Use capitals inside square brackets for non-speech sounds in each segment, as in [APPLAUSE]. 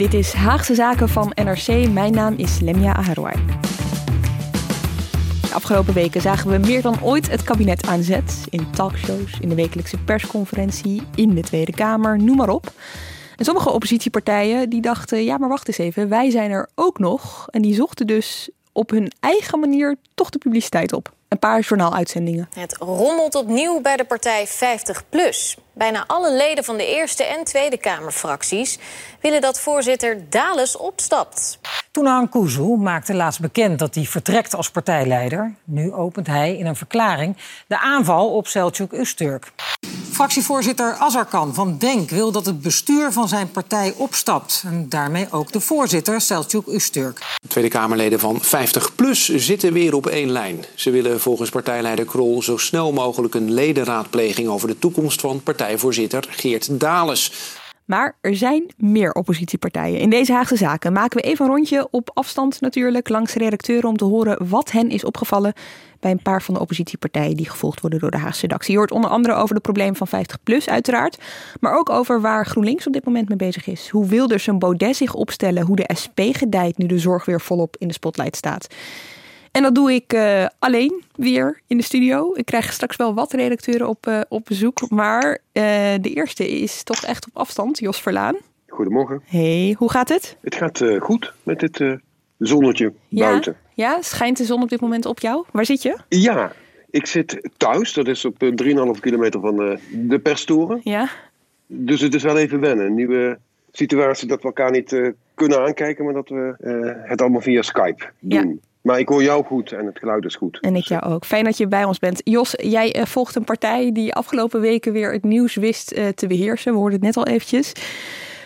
Dit is Haagse Zaken van NRC. Mijn naam is Lemia Aharouai. De afgelopen weken zagen we meer dan ooit het kabinet aan zet. In talkshows, in de wekelijkse persconferentie, in de Tweede Kamer, noem maar op. En sommige oppositiepartijen die dachten, ja maar wacht eens even, wij zijn er ook nog. En die zochten dus op hun eigen manier toch de publiciteit op. Een paar journaaluitzendingen. Het rommelt opnieuw bij de partij 50PLUS. Bijna alle leden van de Eerste en Tweede Kamerfracties willen dat voorzitter Dales opstapt. Toenaan Kuzu maakte laatst bekend dat hij vertrekt als partijleider. Nu opent hij in een verklaring de aanval op Selçuk Usturk. Fractievoorzitter Azarkan van Denk wil dat het bestuur van zijn partij opstapt. En daarmee ook de voorzitter Selçuk Usturk. Tweede Kamerleden van 50PLUS zitten weer op één lijn. Ze willen volgens partijleider Krol zo snel mogelijk een ledenraadpleging over de toekomst van partijvoorzitter Geert Dales. Maar er zijn meer oppositiepartijen. In deze Haagse Zaken maken we even een rondje op afstand natuurlijk langs redacteuren om te horen wat hen is opgevallen bij een paar van de oppositiepartijen die gevolgd worden door de Haagse redactie. Je hoort onder andere over de problemen van 50PLUS uiteraard, maar ook over waar GroenLinks op dit moment mee bezig is. Hoe Wilders een Baudet zich opstellen, hoe de SP gedijt nu de zorg weer volop in de spotlight staat. En dat doe ik uh, alleen weer in de studio. Ik krijg straks wel wat redacteuren op, uh, op bezoek. Maar uh, de eerste is toch echt op afstand, Jos Verlaan. Goedemorgen. Hey, hoe gaat het? Het gaat goed met dit zonnetje ja? buiten. Ja, schijnt de zon op dit moment op jou? Waar zit je? Ja, ik zit thuis. Dat is op 3,5 kilometer van de perstoren. Ja. Dus het is wel even wennen. Een nieuwe situatie dat we elkaar niet kunnen aankijken, maar dat we het allemaal via Skype doen. Ja. Maar ik hoor jou goed en het geluid is goed. En ik jou ook. Fijn dat je bij ons bent. Jos, jij uh, volgt een partij die afgelopen weken weer het nieuws wist uh, te beheersen. We hoorden het net al eventjes.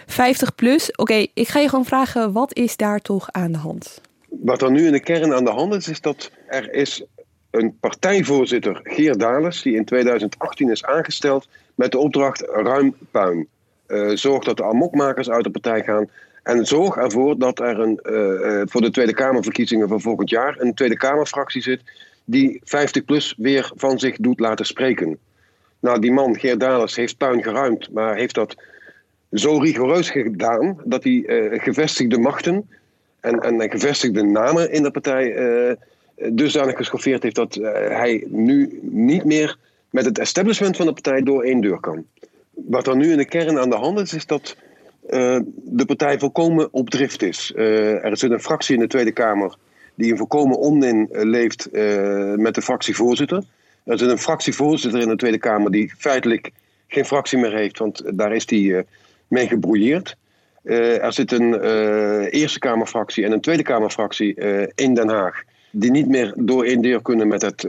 50 plus. Oké, okay, ik ga je gewoon vragen, wat is daar toch aan de hand? Wat er nu in de kern aan de hand is, is dat er is een partijvoorzitter, Geert Dales, die in 2018 is aangesteld met de opdracht ruim puin. Uh, zorg dat de amokmakers uit de partij gaan en zorg ervoor dat er een, uh, voor de Tweede Kamerverkiezingen van volgend jaar een Tweede Kamerfractie zit die 50PLUS weer van zich doet laten spreken. Nou, die man, Geert Dalers, heeft puin geruimd, maar heeft dat zo rigoureus gedaan dat hij uh, gevestigde machten en, en gevestigde namen in de partij uh, dusdanig geschoffeerd heeft dat hij nu niet meer met het establishment van de partij door één deur kan. Wat er nu in de kern aan de hand is, is dat uh, de partij volkomen op drift is. Uh, er zit een fractie in de Tweede Kamer die een volkomen onmin leeft uh, met de fractievoorzitter. Er zit een fractievoorzitter in de Tweede Kamer die feitelijk geen fractie meer heeft, want daar is die mee gebrouilleerd. er zit een Eerste Kamerfractie en een Tweede Kamerfractie in Den Haag die niet meer door één deur kunnen met het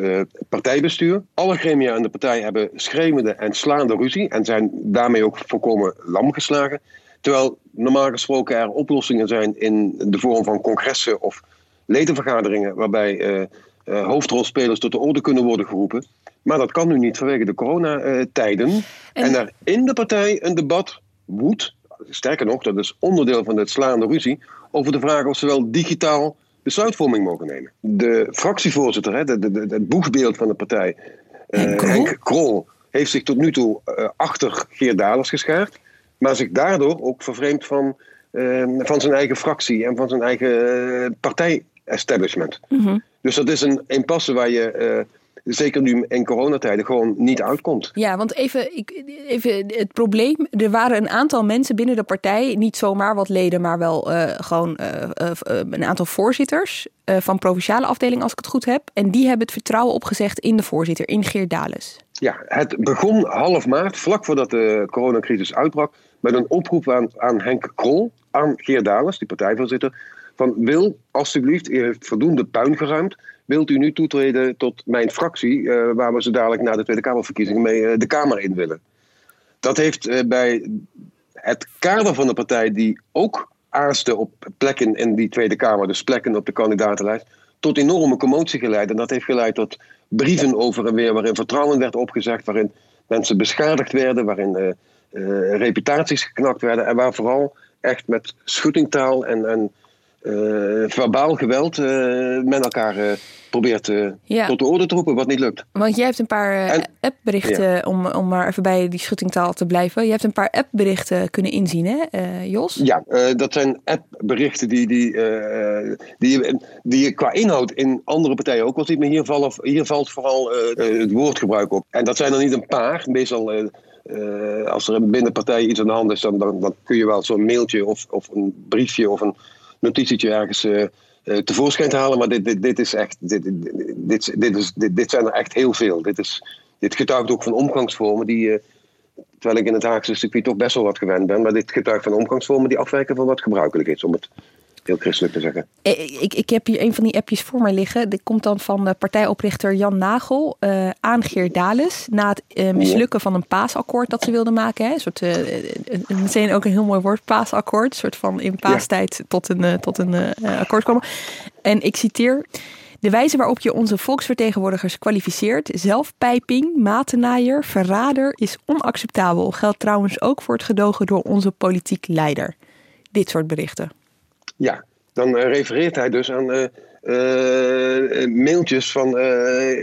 partijbestuur. Alle gremia in de partij hebben schreeuwende en slaande ruzie en zijn daarmee ook volkomen lam geslagen. Terwijl normaal gesproken er oplossingen zijn in de vorm van congressen of ledenvergaderingen, waarbij uh, uh, hoofdrolspelers tot de orde kunnen worden geroepen. Maar dat kan nu niet vanwege de coronatijden. En... en er in de partij een debat woedt, sterker nog, dat is onderdeel van het slaande ruzie, over de vraag of ze wel digitaal besluitvorming mogen nemen. De fractievoorzitter, hè, de, de, de, het boegbeeld van de partij, uh, Henk Krol, heeft zich tot nu toe achter Geert Dalers geschaard. Maar zich daardoor ook vervreemd van, uh, van zijn eigen fractie en van zijn eigen partij-establishment. Mm -hmm. Dus dat is een impasse waar je zeker nu in coronatijden gewoon niet uitkomt. Ja, want even, ik, even het probleem. Er waren een aantal mensen binnen de partij, niet zomaar wat leden, maar wel uh, gewoon uh, uh, een aantal voorzitters van provinciale afdeling, als ik het goed heb. En die hebben het vertrouwen opgezegd in de voorzitter, in Geert Dales. Ja, het begon half maart, vlak voordat de coronacrisis uitbrak, met een oproep aan, aan Henk Krol, aan Geert Dales, die partijvoorzitter, van wil alstublieft, u heeft voldoende puin geruimd, wilt u nu toetreden tot mijn fractie, uh, waar we zo dadelijk na de Tweede Kamerverkiezingen mee uh, de Kamer in willen. Dat heeft uh, bij het kader van de partij, die ook aarste op plekken in die Tweede Kamer, dus plekken op de kandidatenlijst, tot enorme commotie geleid. En dat heeft geleid tot brieven over en weer, waarin vertrouwen werd opgezegd, waarin mensen beschadigd werden, waarin uh, uh, reputaties geknakt werden en waar vooral echt met schuttingtaal en, en verbaal geweld men elkaar probeert ja. tot de orde te roepen, wat niet lukt. Want jij hebt een paar en, appberichten, ja. om, om maar even bij die schuttingtaal te blijven. Je hebt een paar appberichten kunnen inzien, hè, Jos? Ja, dat zijn appberichten die, die, die, die je qua inhoud in andere partijen ook wel ziet. Maar hier, vallen, hier valt vooral het woordgebruik op. En dat zijn er niet een paar, meestal als er binnen partij iets aan de hand is, dan, dan, dan kun je wel zo'n mailtje of, of een briefje of een notitietje ergens uh, uh, tevoorschijn halen. Maar dit, dit, dit is echt, dit, dit, dit, is, dit, dit zijn er echt heel veel. Dit, is, dit getuigt ook van omgangsvormen die, terwijl ik in het Haagse circuit toch best wel wat gewend ben, maar dit getuigt van omgangsvormen die afwijken van wat gebruikelijk is, om het heel christelijk te zeggen. Eh, ik, ik heb hier een van die appjes voor mij liggen. Dit komt dan van partijoprichter Jan Nagel uh, aan Geert Dales. Na het uh, mislukken van een paasakkoord dat ze wilden maken. Hè. Een soort, uh, meteen ook een heel mooi woord, paasakkoord. Een soort van in paastijd ja. tot een, tot een akkoord komen. En ik citeer... De wijze waarop je onze volksvertegenwoordigers kwalificeert, zelfpijping, matenaaier, verrader, is onacceptabel. Geldt trouwens ook voor het gedogen door onze politiek leider. Dit soort berichten. Ja, dan eh, refereert hij dus aan uh, uh, mailtjes van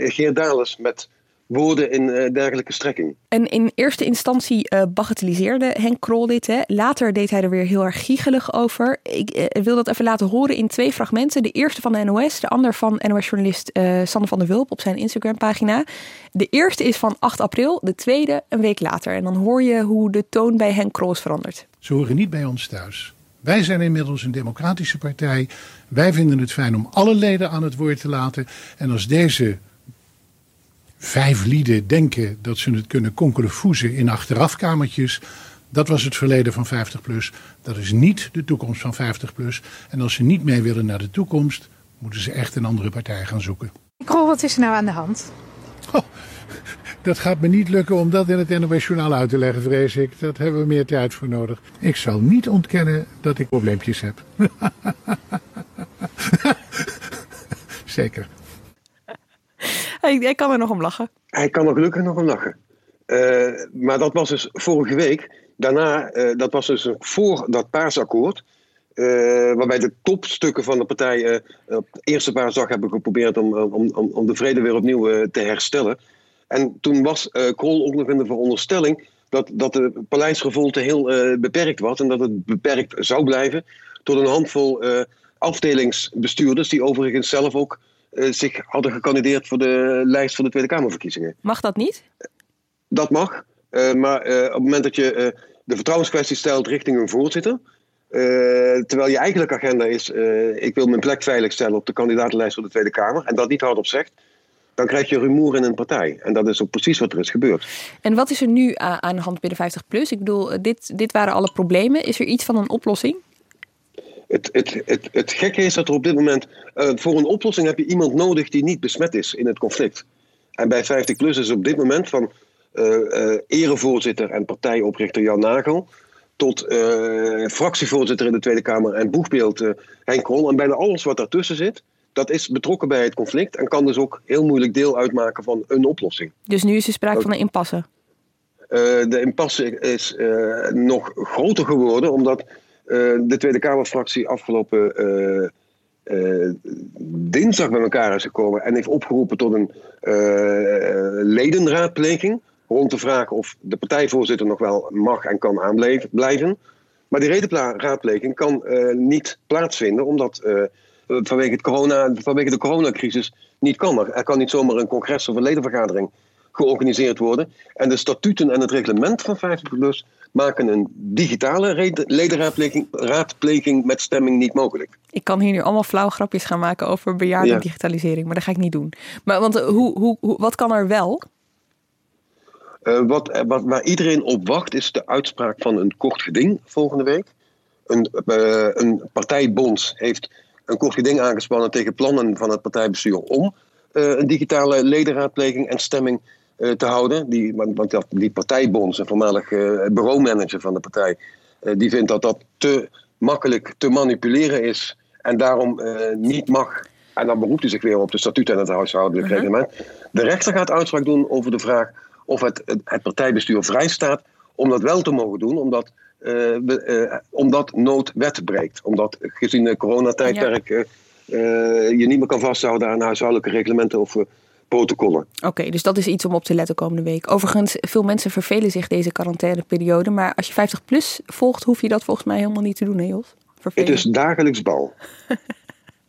Geert Dales met woorden in dergelijke strekking. En in eerste instantie bagatelliseerde Henk Krol dit. Hè. Later deed hij er weer heel erg giegelig over. Ik wil dat even laten horen in twee fragmenten. De eerste van de NOS, de ander van NOS-journalist Sander van der Wulp op zijn Instagram-pagina. De eerste is van 8 april, de tweede een week later. En dan hoor je hoe de toon bij Henk Krol is veranderd. Ze horen niet bij ons thuis. Wij zijn inmiddels een democratische partij. Wij vinden het fijn om alle leden aan het woord te laten. En als deze vijf lieden denken dat ze het kunnen konkelefoezen in achterafkamertjes. Dat was het verleden van 50PLUS. Dat is niet de toekomst van 50PLUS. En als ze niet mee willen naar de toekomst, moeten ze echt een andere partij gaan zoeken. Krol, wat is er nou aan de hand? Oh, dat gaat me niet lukken om dat in het NOS Journaal uit te leggen, vrees ik. Dat hebben we meer tijd voor nodig. Ik zal niet ontkennen dat ik probleempjes heb. [LAUGHS] Zeker. Hij, hij, kan er nog om lachen. Hij kan er gelukkig nog om lachen. Uh, maar dat was dus vorige week. Daarna, uh, dat was dus voor dat paasakkoord. Uh, waarbij de topstukken van de partij op de eerste paasdag hebben geprobeerd om, om, om, om de vrede weer opnieuw te herstellen. En toen was uh, Krol ook nog in de veronderstelling dat, dat de paleisgevolte heel uh, beperkt was en dat het beperkt zou blijven tot een handvol uh, afdelingsbestuurders die overigens zelf ook zich hadden gekandideerd voor de lijst van de Tweede Kamerverkiezingen. Mag dat niet? Dat mag, maar op het moment dat je de vertrouwenskwestie stelt richting een voorzitter, terwijl je eigenlijke agenda is: ik wil mijn plek veilig stellen op de kandidatenlijst voor de Tweede Kamer, en dat niet hardop zegt, dan krijg je rumoer in een partij. En dat is ook precies wat er is gebeurd. En wat is er nu aan de hand binnen 50 plus? Ik bedoel, dit, dit waren alle problemen. Is er iets van een oplossing? Het, het, het, het gekke is dat er op dit moment. Uh, voor een oplossing heb je iemand nodig die niet besmet is in het conflict. En bij 50 plus is op dit moment van uh, uh, erevoorzitter en partijoprichter Jan Nagel. tot fractievoorzitter in de Tweede Kamer en boegbeeld Henk Krol. En bijna alles wat daartussen zit dat is betrokken bij het conflict en kan dus ook heel moeilijk deel uitmaken van een oplossing. Dus nu is er sprake van een impasse? Uh, de impasse is uh, nog groter geworden omdat uh, de Tweede Kamerfractie afgelopen dinsdag bij elkaar is gekomen en heeft opgeroepen tot een ledenraadpleging rond de vraag of de partijvoorzitter nog wel mag en kan aanblijven. Maar die ledenraadpleging kan niet plaatsvinden omdat eh, vanwege, het corona, vanwege de coronacrisis niet kan. Er kan niet zomaar een congres of een ledenvergadering georganiseerd worden. En de statuten en het reglement van 50PLUS maken een digitale ledenraadpleging met stemming niet mogelijk. Ik kan hier nu allemaal flauwe grapjes gaan maken over bejaarde digitalisering, maar dat ga ik niet doen. Maar want, eh, hoe, hoe, hoe, wat kan er wel? Uh, wat, wat, waar iedereen op wacht is de uitspraak van een kort geding volgende week. Een, uh, een partijbond heeft een kort geding aangespannen tegen plannen van het partijbestuur om uh, een digitale ledenraadpleging en stemming uh, te houden. Die, want, die partijbond, een voormalig uh, bureaumanager van de partij, die vindt dat dat te makkelijk te manipuleren is en daarom niet mag. En dan beroept hij zich weer op de statuten en het huishoudelijk uh reglement. De rechter gaat uitspraak doen over de vraag of het, het partijbestuur vrij staat om dat wel te mogen doen, omdat, omdat nood wet breekt. Omdat gezien de coronatijdperk ja. je niet meer kan vasthouden aan huishoudelijke reglementen of protocollen. Oké, dus dat is iets om op te letten komende week. Overigens, veel mensen vervelen zich deze quarantaineperiode. Maar als je 50 plus volgt, hoef je dat volgens mij helemaal niet te doen, hè Jos? Het is dagelijks bal. [LAUGHS]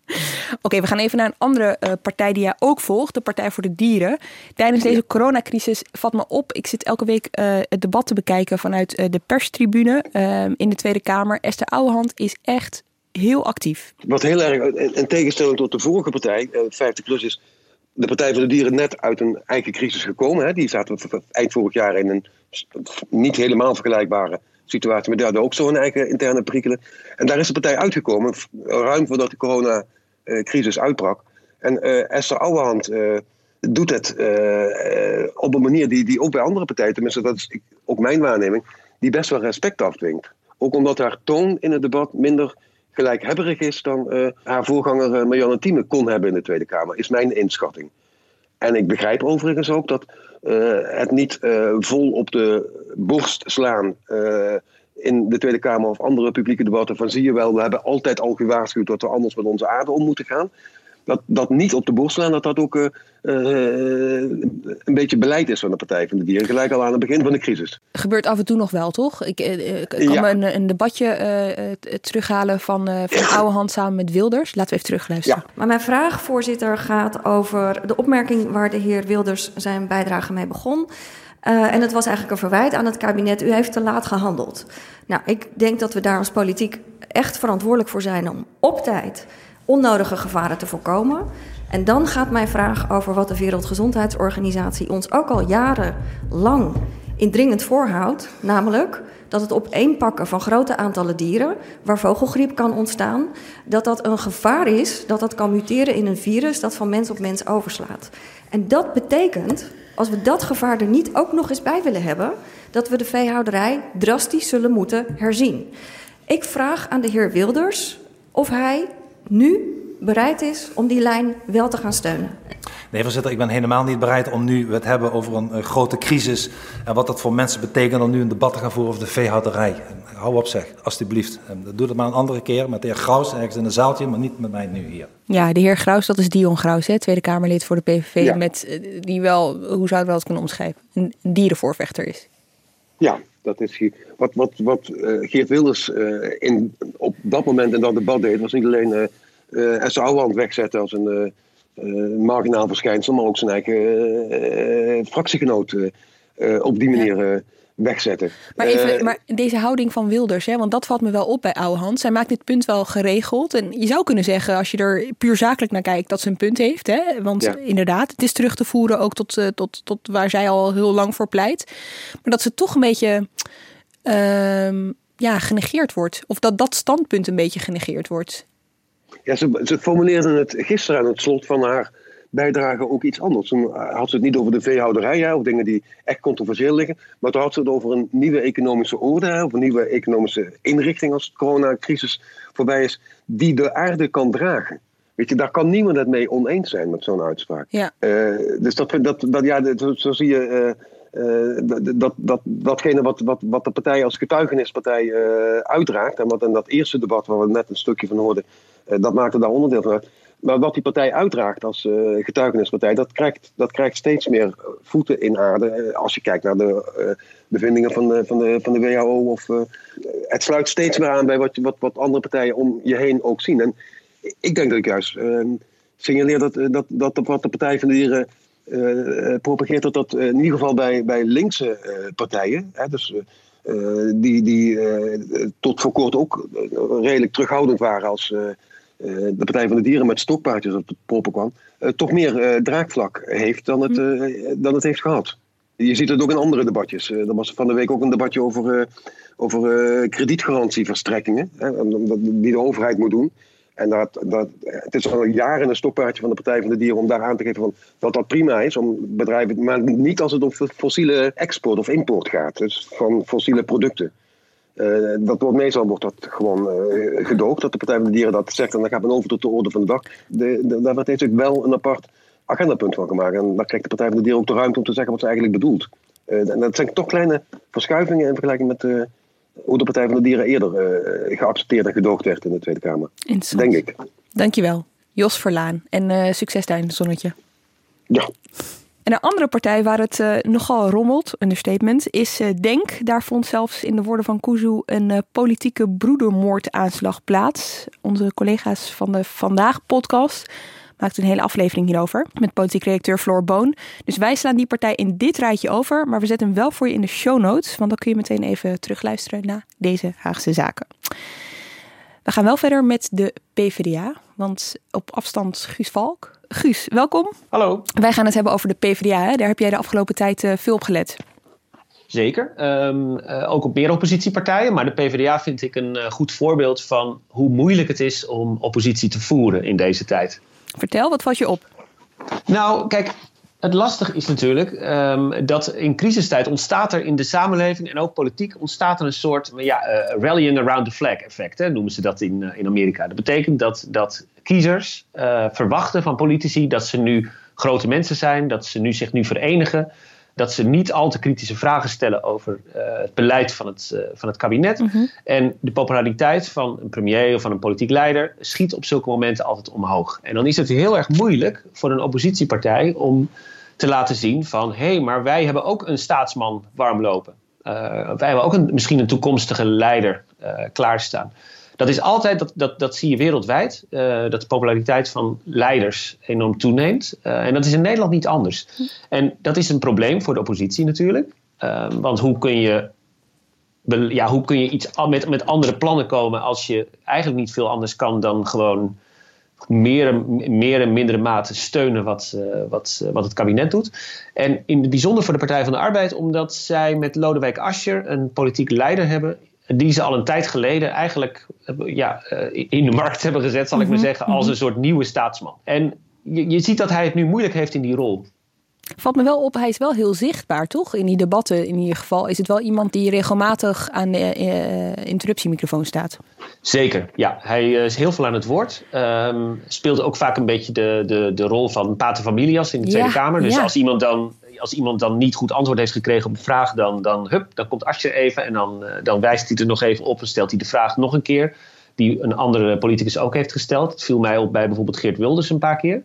[LAUGHS] Oké, we gaan even naar een andere uh, partij die jij ook volgt, de Partij voor de Dieren. Tijdens deze coronacrisis vat me op, ik zit elke week uh, het debat te bekijken vanuit uh, de perstribune in de Tweede Kamer. Esther Ouwehand is echt heel actief. Wat heel erg, in tegenstelling tot de vorige partij, 50 plus, is de Partij voor de Dieren net uit een eigen crisis gekomen. Hè. Die zaten eind vorig jaar in een niet helemaal vergelijkbare situatie, maar die hadden ook zo'n eigen interne prikkelen. En daar is de partij uitgekomen, ruim voordat de coronacrisis uitbrak. En uh, Esther Ouwehand uh, doet het uh, op een manier die, die ook bij andere partijen, tenminste dat is ook mijn waarneming, die best wel respect afdwingt. Ook omdat haar toon in het debat minder gelijkhebberig is dan haar voorganger Marianne Thieme kon hebben in de Tweede Kamer, is mijn inschatting. En ik begrijp overigens ook dat het niet uh, vol op de borst slaan uh, in de Tweede Kamer of andere publieke debatten van zie je wel, we hebben altijd al gewaarschuwd dat we anders met onze aarde om moeten gaan dat, dat niet op de borst slaan, dat dat ook uh, een beetje beleid is van de Partij van de Dieren. Gelijk al aan het begin van de crisis. Gebeurt af en toe nog wel, toch? Ik, ik kan ja. me een, een debatje uh, terughalen van, uh, van Oude Hand samen met Wilders. Laten we even terugluisteren. Ja. Maar mijn vraag, voorzitter, gaat over de opmerking waar de heer Wilders zijn bijdrage mee begon. Uh, en het was eigenlijk een verwijt aan het kabinet. U heeft te laat gehandeld. Nou, ik denk dat we daar als politiek echt verantwoordelijk voor zijn om op tijd onnodige gevaren te voorkomen. En dan gaat mijn vraag over wat de Wereldgezondheidsorganisatie ons ook al jarenlang indringend voorhoudt, namelijk dat het opeenpakken van grote aantallen dieren, waar vogelgriep kan ontstaan, dat dat een gevaar is, dat dat kan muteren in een virus dat van mens op mens overslaat. En dat betekent, als we dat gevaar er niet ook nog eens bij willen hebben, dat we de veehouderij drastisch zullen moeten herzien. Ik vraag aan de heer Wilders of hij nu bereid is om die lijn wel te gaan steunen? Nee, voorzitter, ik ben helemaal niet bereid om nu het hebben over een, grote crisis en wat dat voor mensen betekent om nu een debat te gaan voeren over de veehouderij. Hou op zeg, alstublieft. Dat doe het maar een andere keer met de heer Graus ergens in een zaaltje, maar niet met mij nu hier. Ja, de heer Graus, dat is Dion Graus, hè, Tweede Kamerlid voor de PVV, met, eh, die wel, hoe zouden we dat kunnen omschrijven, een dierenvoorvechter is. Ja, dat is wat, wat, wat uh, Geert Wilders uh, in, op dat moment in dat debat deed, was niet alleen uh, uh, Esther wegzetten als een marginaal verschijnsel, maar ook zijn eigen fractiegenoot op die manier wegzetten. Maar, even, maar deze houding van Wilders, hè, want dat valt me wel op bij Ouwehand. Zij maakt dit punt wel geregeld. En je zou kunnen zeggen, als je er puur zakelijk naar kijkt, dat ze een punt heeft. Hè? Want inderdaad, het is terug te voeren ook tot, tot, tot waar zij al heel lang voor pleit. Maar dat ze toch een beetje uh, ja, genegeerd wordt. Of dat dat standpunt een beetje genegeerd wordt. Ja, ze, ze formuleerde het gisteren aan het slot van haar bijdrage ook iets anders. Toen had ze het niet over de veehouderij, hè, of dingen die echt controversieel liggen. Maar toen had ze het over een nieuwe economische orde, hè, of een nieuwe economische inrichting als de coronacrisis voorbij is, die de aarde kan dragen. Weet je, daar kan niemand het mee oneens zijn met zo'n uitspraak. Ja. Uh, dus dat, dat, dat, ja, zo zie je. Uh, uh, dat, dat, datgene wat, wat, wat de partij als getuigenispartij uh, uitdraagt, en wat in dat eerste debat waar we net een stukje van hoorden, uh, dat maakte daar onderdeel van uit. Maar wat die partij uitdraagt als getuigenispartij, dat krijgt, dat krijgt steeds meer voeten in aarde. als je kijkt naar de bevindingen van de, van de, van de WHO. Of, het sluit steeds meer aan bij wat, wat, wat andere partijen om je heen ook zien. En ik denk dat ik juist signaleer dat, dat, dat wat de Partij van de Dieren propageert dat dat in ieder geval bij, bij linkse partijen, hè, dus, die, die tot voor kort ook redelijk terughoudend waren als de Partij van de Dieren met stokpaardjes op het proppen kwam, toch meer draagvlak heeft dan het, dan het heeft gehad. Je ziet het ook in andere debatjes. er was van de week ook een debatje over, over kredietgarantieverstrekkingen, hè, die de overheid moet doen. En dat, dat, het is al jaren een stokpaardje van de Partij van de Dieren om daar aan te geven van dat dat prima is om bedrijven, maar niet als het om fossiele export of import gaat, dus van fossiele producten. Dat wordt meestal wordt dat gewoon uh, gedoogd, dat de Partij van de Dieren dat zegt. En dan gaat men over tot de orde van de dag. De, de, daar wordt natuurlijk wel een apart agendapunt van gemaakt. En dan krijgt de Partij van de Dieren ook de ruimte om te zeggen wat ze eigenlijk bedoelt. en dat zijn toch kleine verschuivingen in vergelijking met hoe de Partij van de Dieren eerder geaccepteerd en gedoogd werd in de Tweede Kamer. Denk ik. Dankjewel, Jos Verlaan. En succes daar in het zonnetje. Ja. En een andere partij waar het uh, nogal rommelt, understatement, is uh, Denk. Daar vond zelfs in de woorden van Kuzu een uh, politieke broedermoordaanslag plaats. Onze collega's van de Vandaag podcast maakten een hele aflevering hierover met politiek redacteur Floor Boon. Dus wij slaan die partij in dit rijtje over, maar we zetten hem wel voor je in de show notes, want dan kun je meteen even terugluisteren naar deze Haagse zaken. We gaan wel verder met de PvdA, want op afstand Guus Valk, Guus, welkom. Hallo. Wij gaan het hebben over de PvdA. Hè? Daar heb jij de afgelopen tijd uh, veel op gelet. Zeker. Um, uh, ook op meer oppositiepartijen. Maar de PvdA vind ik een uh, goed voorbeeld van hoe moeilijk het is om oppositie te voeren in deze tijd. Vertel, wat valt je op? Nou, kijk, het lastige is natuurlijk um, dat in crisistijd ontstaat er in de samenleving en ook politiek ontstaat er een soort ja, uh, rallying around the flag effect, hè, noemen ze dat in, uh, in Amerika. Dat betekent dat, dat kiezers uh, verwachten van politici dat ze nu grote mensen zijn, dat ze nu zich nu verenigen, dat ze niet al te kritische vragen stellen over het beleid van het, van het kabinet. Mm -hmm. En de populariteit van een premier of van een politiek leider schiet op zulke momenten altijd omhoog. En dan is het heel erg moeilijk voor een oppositiepartij om te laten zien van hé, hey, maar wij hebben ook een staatsman warm lopen. Uh, wij hebben ook een, misschien een toekomstige leider uh, klaarstaan. Dat is altijd, dat, dat, dat zie je wereldwijd, uh, dat de populariteit van leiders enorm toeneemt. en dat is in Nederland niet anders. En dat is een probleem voor de oppositie natuurlijk. want hoe kun je, ja, hoe kun je iets met, met andere plannen komen als je eigenlijk niet veel anders kan dan gewoon meer en, meer en mindere mate steunen wat, wat, wat het kabinet doet. En in het bijzonder voor de Partij van de Arbeid, omdat zij met Lodewijk Asscher een politiek leider hebben. Die ze al een tijd geleden eigenlijk uh, ja, in de markt hebben gezet, zal ik maar zeggen, als -hmm. een soort nieuwe staatsman. En je, je ziet dat hij het nu moeilijk heeft in die rol. Valt me wel op, hij is wel heel zichtbaar, toch? In die debatten in ieder geval is het wel iemand die regelmatig aan de uh, interruptiemicrofoon staat. Zeker, ja. Hij is heel veel aan het woord. Um, speelt ook vaak een beetje de, de, de rol van pater familias in de Tweede Kamer. Dus ja. als, iemand dan, als iemand dan niet goed antwoord heeft gekregen op een vraag, dan, dan, hup, dan komt Asscher even en dan, uh, dan wijst hij er nog even op en stelt hij de vraag nog een keer. Die een andere politicus ook heeft gesteld. Het viel mij op bij bijvoorbeeld Geert Wilders een paar keer.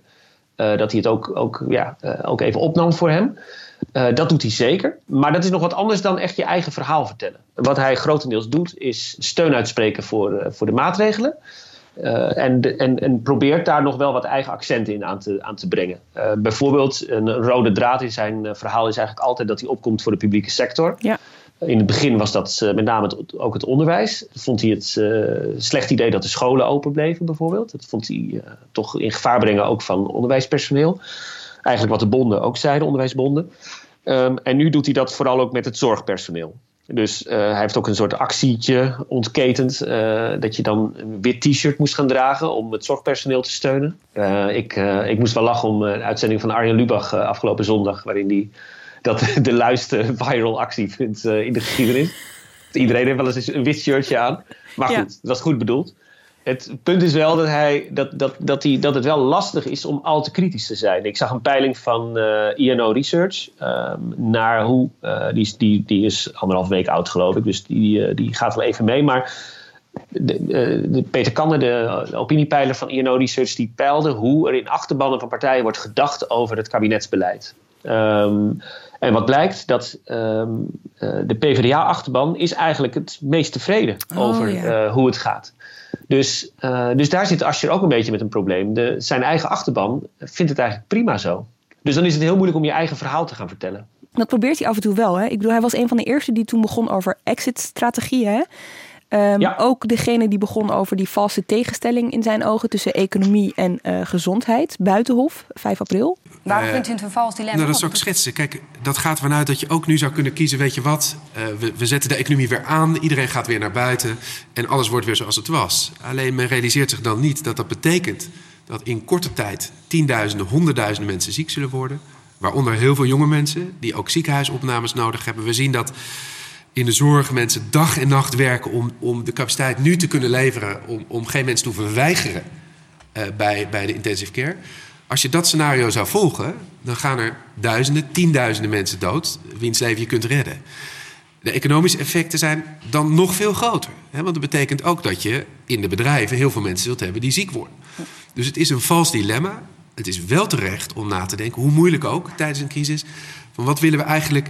Uh, dat hij het ook, ook, ja, uh, ook even opnam voor hem. Uh, dat doet hij zeker. Maar dat is nog wat anders dan echt je eigen verhaal vertellen. Wat hij grotendeels doet, is steun uitspreken voor, voor de maatregelen. en, en, en, probeert daar nog wel wat eigen accenten in aan te, aan te brengen. bijvoorbeeld, een rode draad in zijn verhaal is eigenlijk altijd dat hij opkomt voor de publieke sector. Ja. In het begin was dat uh, met name ook het onderwijs. Vond hij het uh, slecht idee dat de scholen open bleven, bijvoorbeeld. Dat vond hij uh, toch in gevaar brengen ook van onderwijspersoneel. Eigenlijk wat de bonden ook zeiden, onderwijsbonden. Um, en nu doet hij dat vooral ook met het zorgpersoneel. Dus hij heeft ook een soort actietje ontketend. dat je dan een wit t-shirt moest gaan dragen om het zorgpersoneel te steunen. ik, ik moest wel lachen om een uitzending van Arjen Lubach afgelopen zondag, waarin die dat [LAUGHS] de luiste viral actie vindt uh, in de geschiedenis. Iedereen heeft wel eens een wit shirtje aan. Maar goed, ja. dat was goed bedoeld. Het punt is wel dat, hij, dat, dat, dat, hij, dat het wel lastig is om al te kritisch te zijn. Ik zag een peiling van uh, INO Research um, naar hoe. Uh, die, die, die is anderhalf week oud, geloof ik. Dus die, uh, die gaat wel even mee. Maar de, de Peter Kanner, de, de opiniepeiler van INO Research, die peilde hoe er in achterbannen van partijen wordt gedacht over het kabinetsbeleid. Um, en wat blijkt, dat um, uh, de PvdA-achterban is eigenlijk het meest tevreden oh, over ja. uh, hoe het gaat. Dus, uh, dus daar zit Asscher ook een beetje met een probleem. De, zijn eigen achterban vindt het eigenlijk prima zo. Dus dan is het heel moeilijk om je eigen verhaal te gaan vertellen. Dat probeert hij af en toe wel. Hè? Ik bedoel, hij was een van de eerste die toen begon over exit-strategieën. Um, ja. Ook degene die begon over die valse tegenstelling in zijn ogen tussen economie en uh, gezondheid. Buitenhof, 5 april. Waarom uh, kunt u een vervals dilemma? Nou, dat zou ik schetsen. Kijk, dat gaat vanuit dat je ook nu zou kunnen kiezen. Weet je wat? Uh, we, we, zetten de economie weer aan. Iedereen gaat weer naar buiten. En alles wordt weer zoals het was. Alleen men realiseert zich dan niet dat dat betekent dat in korte tijd tienduizenden, honderdduizenden mensen ziek zullen worden. Waaronder heel veel jonge mensen die ook ziekenhuisopnames nodig hebben. We zien dat in de zorg mensen dag en nacht werken om, om de capaciteit nu te kunnen leveren, om, om geen mensen te hoeven weigeren uh, bij, bij de intensive care. Als je dat scenario zou volgen, dan gaan er duizenden, tienduizenden mensen dood, wiens leven je kunt redden. De economische effecten zijn dan nog veel groter. Hè? Want dat betekent ook dat je in de bedrijven heel veel mensen zult hebben die ziek worden. Dus het is een vals dilemma. Het is wel terecht om na te denken, hoe moeilijk ook tijdens een crisis, van wat willen we eigenlijk.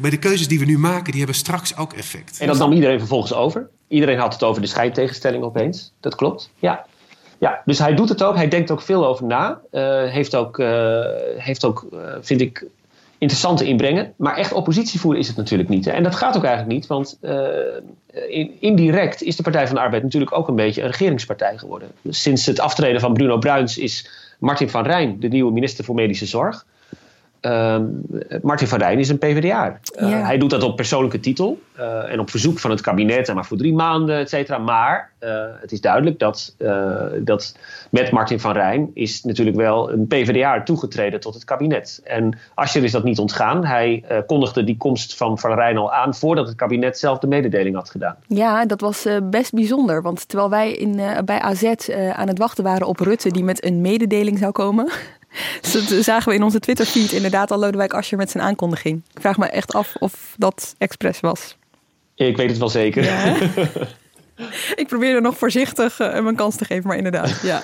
Bij de keuzes die we nu maken, die hebben straks ook effect. En dat nam iedereen vervolgens over. Iedereen had het over de scheidtegenstelling opeens. Dat klopt. Ja. Ja, dus hij doet het ook. Hij denkt ook veel over na. Uh, heeft ook, uh, heeft ook uh, vind ik, interessante inbrengen. Maar echt oppositie voeren is het natuurlijk niet. Hè? En dat gaat ook eigenlijk niet, want in, indirect is de Partij van de Arbeid natuurlijk ook een beetje een regeringspartij geworden. Sinds het aftreden van Bruno Bruins is Martin van Rijn de nieuwe minister voor Medische Zorg. Uh, Martin van Rijn is een PvdA. Uh, ja. Hij doet dat op persoonlijke titel uh, en op verzoek van het kabinet, en maar voor drie maanden, et cetera. Maar uh, het is duidelijk dat, dat met Martin van Rijn is natuurlijk wel een PvdA toegetreden tot het kabinet. En Asscher is dat niet ontgaan. Hij kondigde die komst van Van Rijn al aan voordat het kabinet zelf de mededeling had gedaan. Ja, dat was best bijzonder. Want terwijl wij in, bij AZ aan het wachten waren op Rutte, die met een mededeling zou komen. [LAUGHS] [LAUGHS] Dus dat zagen we in onze Twitter-feed inderdaad al Lodewijk Asscher met zijn aankondiging. Ik vraag me echt af of dat expres was. Ik weet het wel zeker. Ja, [LAUGHS] ik probeerde nog voorzichtig uh, mijn kans te geven, maar inderdaad, [LAUGHS] ja.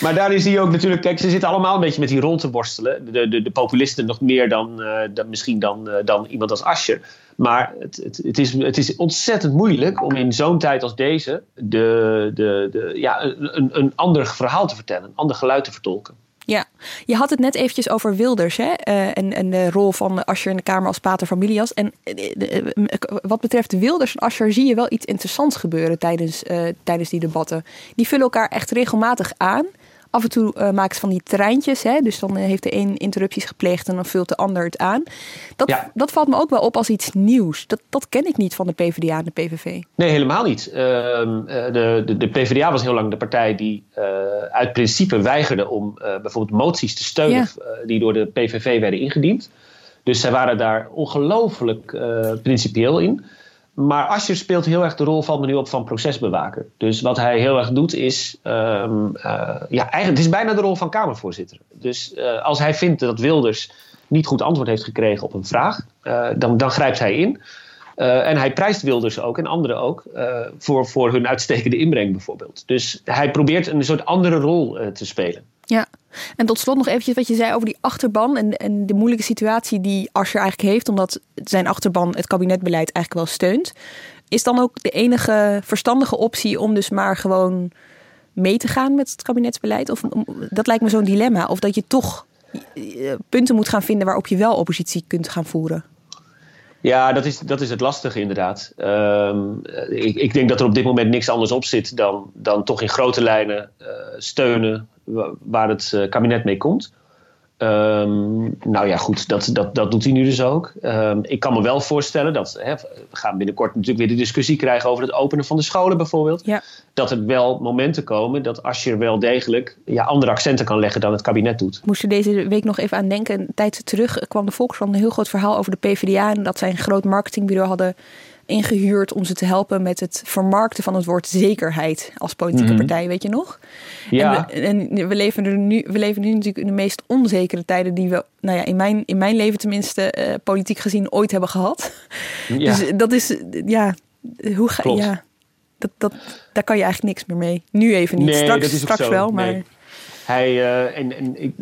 Maar daarin zie je ook natuurlijk, kijk, ze zitten allemaal een beetje met die rol te worstelen. De, de, de populisten nog meer dan, uh, dan misschien dan, uh, dan iemand als Asscher. Maar het, het, het, is, het is ontzettend moeilijk om in zo'n tijd als deze de, de, de, ja, een, een ander verhaal te vertellen, een ander geluid te vertolken. Ja, je had het net eventjes over Wilders hè? Uh, en, de rol van Asscher in de Kamer als pater familias. En uh, wat betreft Wilders en Asscher zie je wel iets interessants gebeuren tijdens, tijdens die debatten. Die vullen elkaar echt regelmatig aan. Af en toe uh, maken ze van die treintjes. Hè? Dus dan heeft de een interrupties gepleegd en dan vult de ander het aan. Dat, ja. dat valt me ook wel op als iets nieuws. Dat, dat ken ik niet van de PvdA en de PVV. Nee, helemaal niet. Uh, de, de, de, PvdA was heel lang de partij die uh, uit principe weigerde om bijvoorbeeld moties te steunen ja. die door de PVV werden ingediend. Dus zij waren daar ongelooflijk principieel in. Maar Asscher speelt heel erg de rol, valt me nu op, van procesbewaker. Dus wat hij heel erg doet is... Um, uh, ja, eigenlijk, het is bijna de rol van Kamervoorzitter. Dus uh, als hij vindt dat Wilders niet goed antwoord heeft gekregen op een vraag... Uh, dan, dan grijpt hij in. en hij prijst Wilders ook en anderen ook voor, voor hun uitstekende inbreng bijvoorbeeld. Dus hij probeert een soort andere rol te spelen. Ja, en tot slot nog eventjes wat je zei over die achterban en, en de moeilijke situatie die Asscher eigenlijk heeft, omdat zijn achterban het kabinetbeleid eigenlijk wel steunt. Is dan ook de enige verstandige optie om dus maar gewoon mee te gaan met het kabinetsbeleid? Of dat lijkt me zo'n dilemma. Of dat je toch eh, punten moet gaan vinden waarop je wel oppositie kunt gaan voeren. Ja, dat is, dat is het lastige inderdaad. Um, ik, ik, denk dat er op dit moment niks anders op zit dan, dan toch in grote lijnen uh, steunen waar het uh, kabinet mee komt. Um, nou ja, goed, dat, dat, dat doet hij nu dus ook. Um, ik kan me wel voorstellen dat hè, we gaan binnenkort natuurlijk weer de discussie krijgen over het openen van de scholen bijvoorbeeld. Ja. Dat er wel momenten komen dat als je wel degelijk ja, andere accenten kan leggen dan het kabinet doet. Moest je deze week nog even aan denken. Een tijd terug kwam de Volkskrant een heel groot verhaal over de PvdA en dat zij een groot marketingbureau hadden ingehuurd om ze te helpen met het vermarkten van het woord zekerheid als politieke mm -hmm. partij, weet je nog? Ja. En, we, en we, leven er nu, we leven nu natuurlijk in de meest onzekere tijden die we, nou ja, in mijn, in mijn leven tenminste, uh, politiek gezien ooit hebben gehad. Ja. Dus dat is, ja, hoe ga je, ja, dat, dat, daar kan je eigenlijk niks meer mee. Nu even niet, nee, straks, straks wel, maar... Nee. Hij, uh, en, en, ik,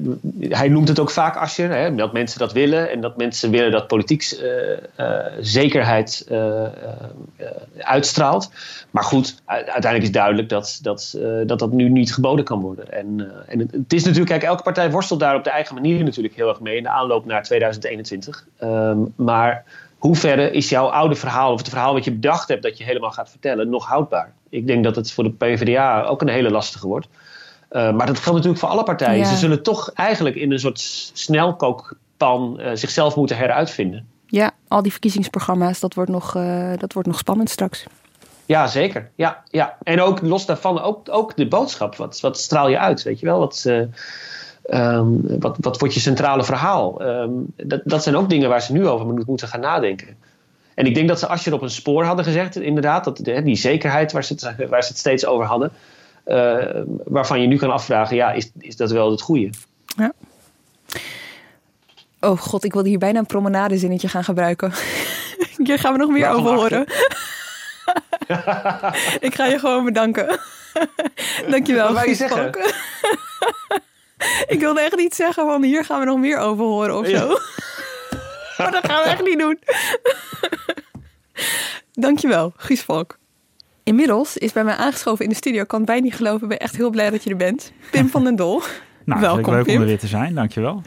hij noemt het ook vaak Asscher, hè, dat mensen dat willen en dat mensen willen dat politiek uh, uh, zekerheid uitstraalt. Maar goed, uiteindelijk is duidelijk dat dat, dat, dat nu niet geboden kan worden. En, en het, is natuurlijk, kijk, elke partij worstelt daar op de eigen manier natuurlijk heel erg mee in de aanloop naar 2021. Um, maar hoe ver is jouw oude verhaal, of het verhaal wat je bedacht hebt dat je helemaal gaat vertellen, nog houdbaar? Ik denk dat het voor de PvdA ook een hele lastige wordt. Uh, maar dat geldt natuurlijk voor alle partijen. Ja. Ze zullen toch eigenlijk in een soort snelkookpan uh, zichzelf moeten heruitvinden. Ja, al die verkiezingsprogramma's, dat wordt nog, uh, dat wordt nog spannend straks. Ja, zeker. Ja, ja. En ook los daarvan, ook, ook de boodschap. Wat, wat straal je uit, weet je wel? Wat, um, wat, wat wordt je centrale verhaal? Um, dat, dat zijn ook dingen waar ze nu over moeten gaan nadenken. En ik denk dat ze Asscher op een spoor hadden gezegd, inderdaad. Dat, die zekerheid waar ze het, waar ze het steeds over hadden. Uh, waarvan je nu kan afvragen, ja, is, is dat wel het goede? Ja. Oh god, ik wilde hier bijna een promenadezinnetje gaan gebruiken. [LAUGHS] Hier gaan we nog meer over horen. [LAUGHS] ik ga je gewoon bedanken. [LAUGHS] Dankjewel. Wat je zeggen? ik wilde echt niet zeggen van hier gaan we nog meer over horen of zo. maar dat gaan we echt niet doen. Dankjewel, Guus Valk. Inmiddels is bij mij aangeschoven in de studio. Ik kan het bijna niet geloven. Ik ben echt heel blij dat je er bent. Pim van den Dol. [LAUGHS] Nou, [LAUGHS] Welkom, leuk Pim. om er weer te zijn. Dankjewel.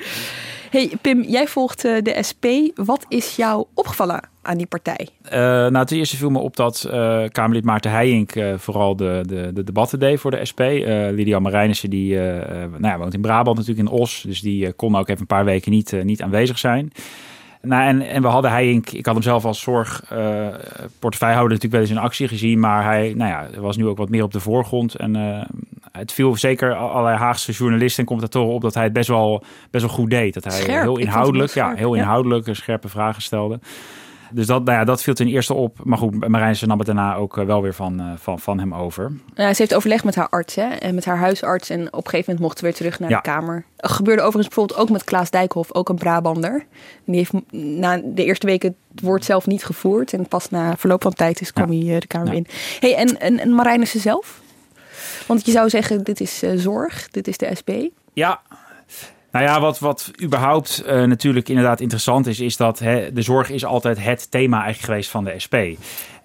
Hey Pim, jij volgt eh, de SP. Wat is jou opgevallen aan die partij? Uh, nou, ten eerste viel me op dat uh, Kamerlid Maarten Heijink vooral de, de, de, debatten deed voor de SP. Lydia Marijnissen, die nou ja, woont in Brabant natuurlijk, in Os. Dus die kon ook even een paar weken niet, niet aanwezig zijn. Nou, en, en we hadden hij, ik had hem zelf als zorgportefeuillehouder natuurlijk wel eens in actie gezien, maar hij nou ja, was nu ook wat meer op de voorgrond. En het viel zeker allerlei Haagse journalisten en commentatoren op dat hij het best wel, best wel goed deed. Dat hij heel inhoudelijk, ja, heel inhoudelijk scherpe vragen stelde. Dus dat, nou ja, dat viel ten eerste op. Maar goed, Marijnse nam het daarna ook eh, wel weer van, uh, van, van hem over. ze heeft overleg met haar arts hè? en met haar huisarts. En op een gegeven moment mocht ze weer terug naar de Kamer. Dat gebeurde overigens bijvoorbeeld ook met Klaas Dijkhoff, ook een Brabander. die heeft na de eerste weken het woord zelf niet gevoerd. En pas na verloop van tijd is kwam hij uh, de Kamer in. Hey, en, en, en Marijnissen zelf? Want je zou zeggen, dit is zorg, dit is de SP. Ja, nou ja, wat, wat überhaupt uh, natuurlijk inderdaad interessant is, is dat hè, de zorg is altijd het thema eigenlijk geweest van de SP.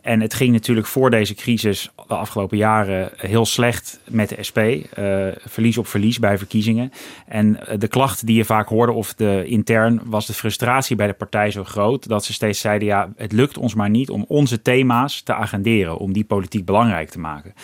En het ging natuurlijk voor deze crisis de afgelopen jaren heel slecht met de SP. Uh, eh, verlies op verlies bij verkiezingen. En eh, de klacht die je vaak hoorde, of de intern, was de frustratie bij de partij zo groot dat ze steeds zeiden: ja, het lukt ons maar niet om onze thema's te agenderen, om die politiek belangrijk te maken.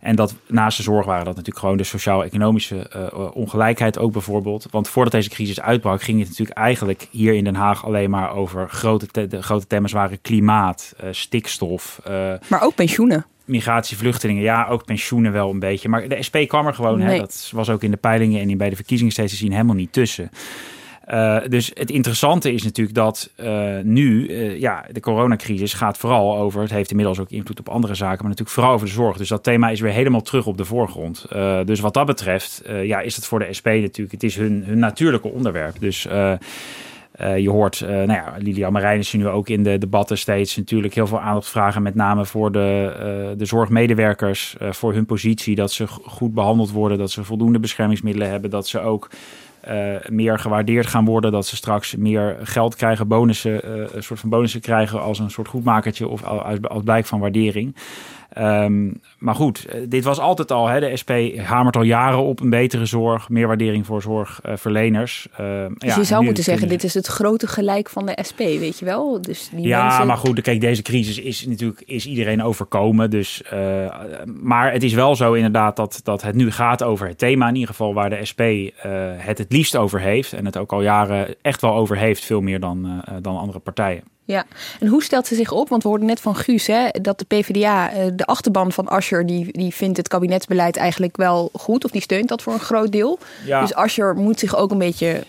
En dat naast de zorg waren dat natuurlijk gewoon de sociaal-economische uh, ongelijkheid ook bijvoorbeeld. Want voordat deze crisis uitbrak, ging het natuurlijk eigenlijk hier in Den Haag alleen maar over grote, de grote thema's waren klimaat, uh, stikstof. maar ook pensioenen. Migratie, vluchtelingen, ja, ook pensioenen wel een beetje. Maar de SP kwam er gewoon, nee. hè, dat was ook in de peilingen en bij de verkiezingen steeds te zien, helemaal niet tussen. Uh, dus het interessante is natuurlijk dat uh, nu, uh, ja, de coronacrisis gaat vooral over, het heeft inmiddels ook invloed op andere zaken, maar natuurlijk vooral over de zorg. Dus dat thema is weer helemaal terug op de voorgrond. dus wat dat betreft, ja, is het voor de SP natuurlijk, het is hun, hun natuurlijke onderwerp. Dus je hoort, nou ja, Lilian Marijnissen nu ook in de debatten steeds natuurlijk heel veel aandacht vragen, met name voor de, de zorgmedewerkers, voor hun positie, dat ze goed behandeld worden, dat ze voldoende beschermingsmiddelen hebben, dat ze ook uh, meer gewaardeerd gaan worden. Dat ze straks meer geld krijgen, bonussen, uh, een soort van bonussen krijgen als een soort goedmakertje of als, als blijk van waardering. Um, maar goed, eh, dit was altijd al. Hè, de SP hamert al jaren op een betere zorg, meer waardering voor zorgverleners. Uh, dus ja, je zou moeten zeggen, dit is het grote gelijk van de SP, weet je wel? Dus die ja, mensen... maar goed, kijk, deze crisis is natuurlijk is iedereen overkomen. Dus, uh, maar het is wel zo inderdaad dat, dat het nu gaat over het thema, in ieder geval waar de SP uh, het het liefst over heeft. En het ook al jaren echt wel over heeft, veel meer dan, dan andere partijen. Ja, en hoe stelt ze zich op? Want we hoorden net van Guus hè, dat de PvdA, eh, de achterban van Ascher, die, die vindt het kabinetsbeleid eigenlijk wel goed. Of die steunt dat voor een groot deel. Ja. Dus Ascher moet zich ook een beetje,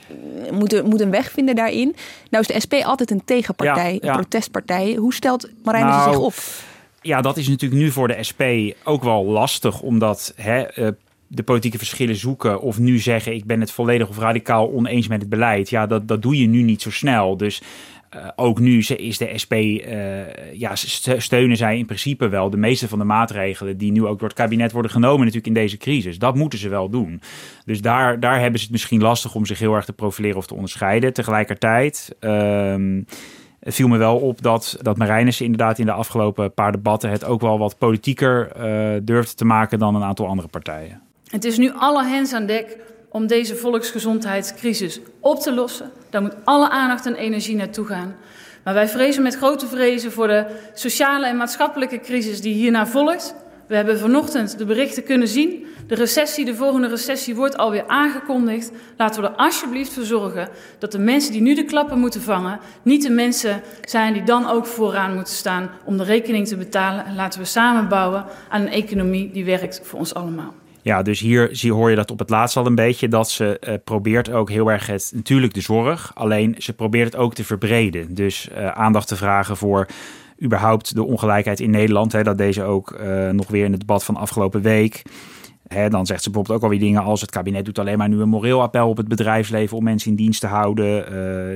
moet, moet een weg vinden daarin. Nou is de SP altijd een tegenpartij, een protestpartij. Hoe stelt Marijn nou, zich op? Ja, dat is natuurlijk nu voor de SP ook wel lastig, omdat hè, de politieke verschillen zoeken of nu zeggen ik ben het volledig of radicaal oneens met het beleid. Ja, dat, dat doe je nu niet zo snel. Dus uh, ook nu is de SP, uh, eh, ja, steunen zij in principe wel de meeste van de maatregelen die nu ook door het kabinet worden genomen natuurlijk in deze crisis. Dat moeten ze wel doen. Dus daar, daar hebben ze het misschien lastig om zich heel erg te profileren of te onderscheiden. Tegelijkertijd um, viel me wel op dat, dat Marijnissen inderdaad in de afgelopen paar debatten het ook wel wat politieker uh, durft te maken dan een aantal andere partijen. Het is nu alle hens aan dek om deze volksgezondheidscrisis op te lossen. Daar moet alle aandacht en energie naartoe gaan. Maar wij vrezen met grote vrezen voor de sociale en maatschappelijke crisis die hierna volgt. We hebben vanochtend de berichten kunnen zien. De recessie, de volgende recessie wordt alweer aangekondigd. Laten we er alsjeblieft voor zorgen dat de mensen die nu de klappen moeten vangen, niet de mensen zijn die dan ook vooraan moeten staan om de rekening te betalen. En laten we samen bouwen aan een economie die werkt voor ons allemaal. Ja, dus hier zie, hoor je dat op het laatst al een beetje. Dat ze uh, probeert ook heel erg het, natuurlijk de zorg. Alleen ze probeert het ook te verbreden. Dus uh, aandacht te vragen voor überhaupt de ongelijkheid in Nederland. Hè, dat deze ook uh, nog weer in het debat van afgelopen week dan zegt ze bijvoorbeeld ook alweer dingen als het kabinet doet alleen maar nu een moreel appel op het bedrijfsleven om mensen in dienst te houden. Uh,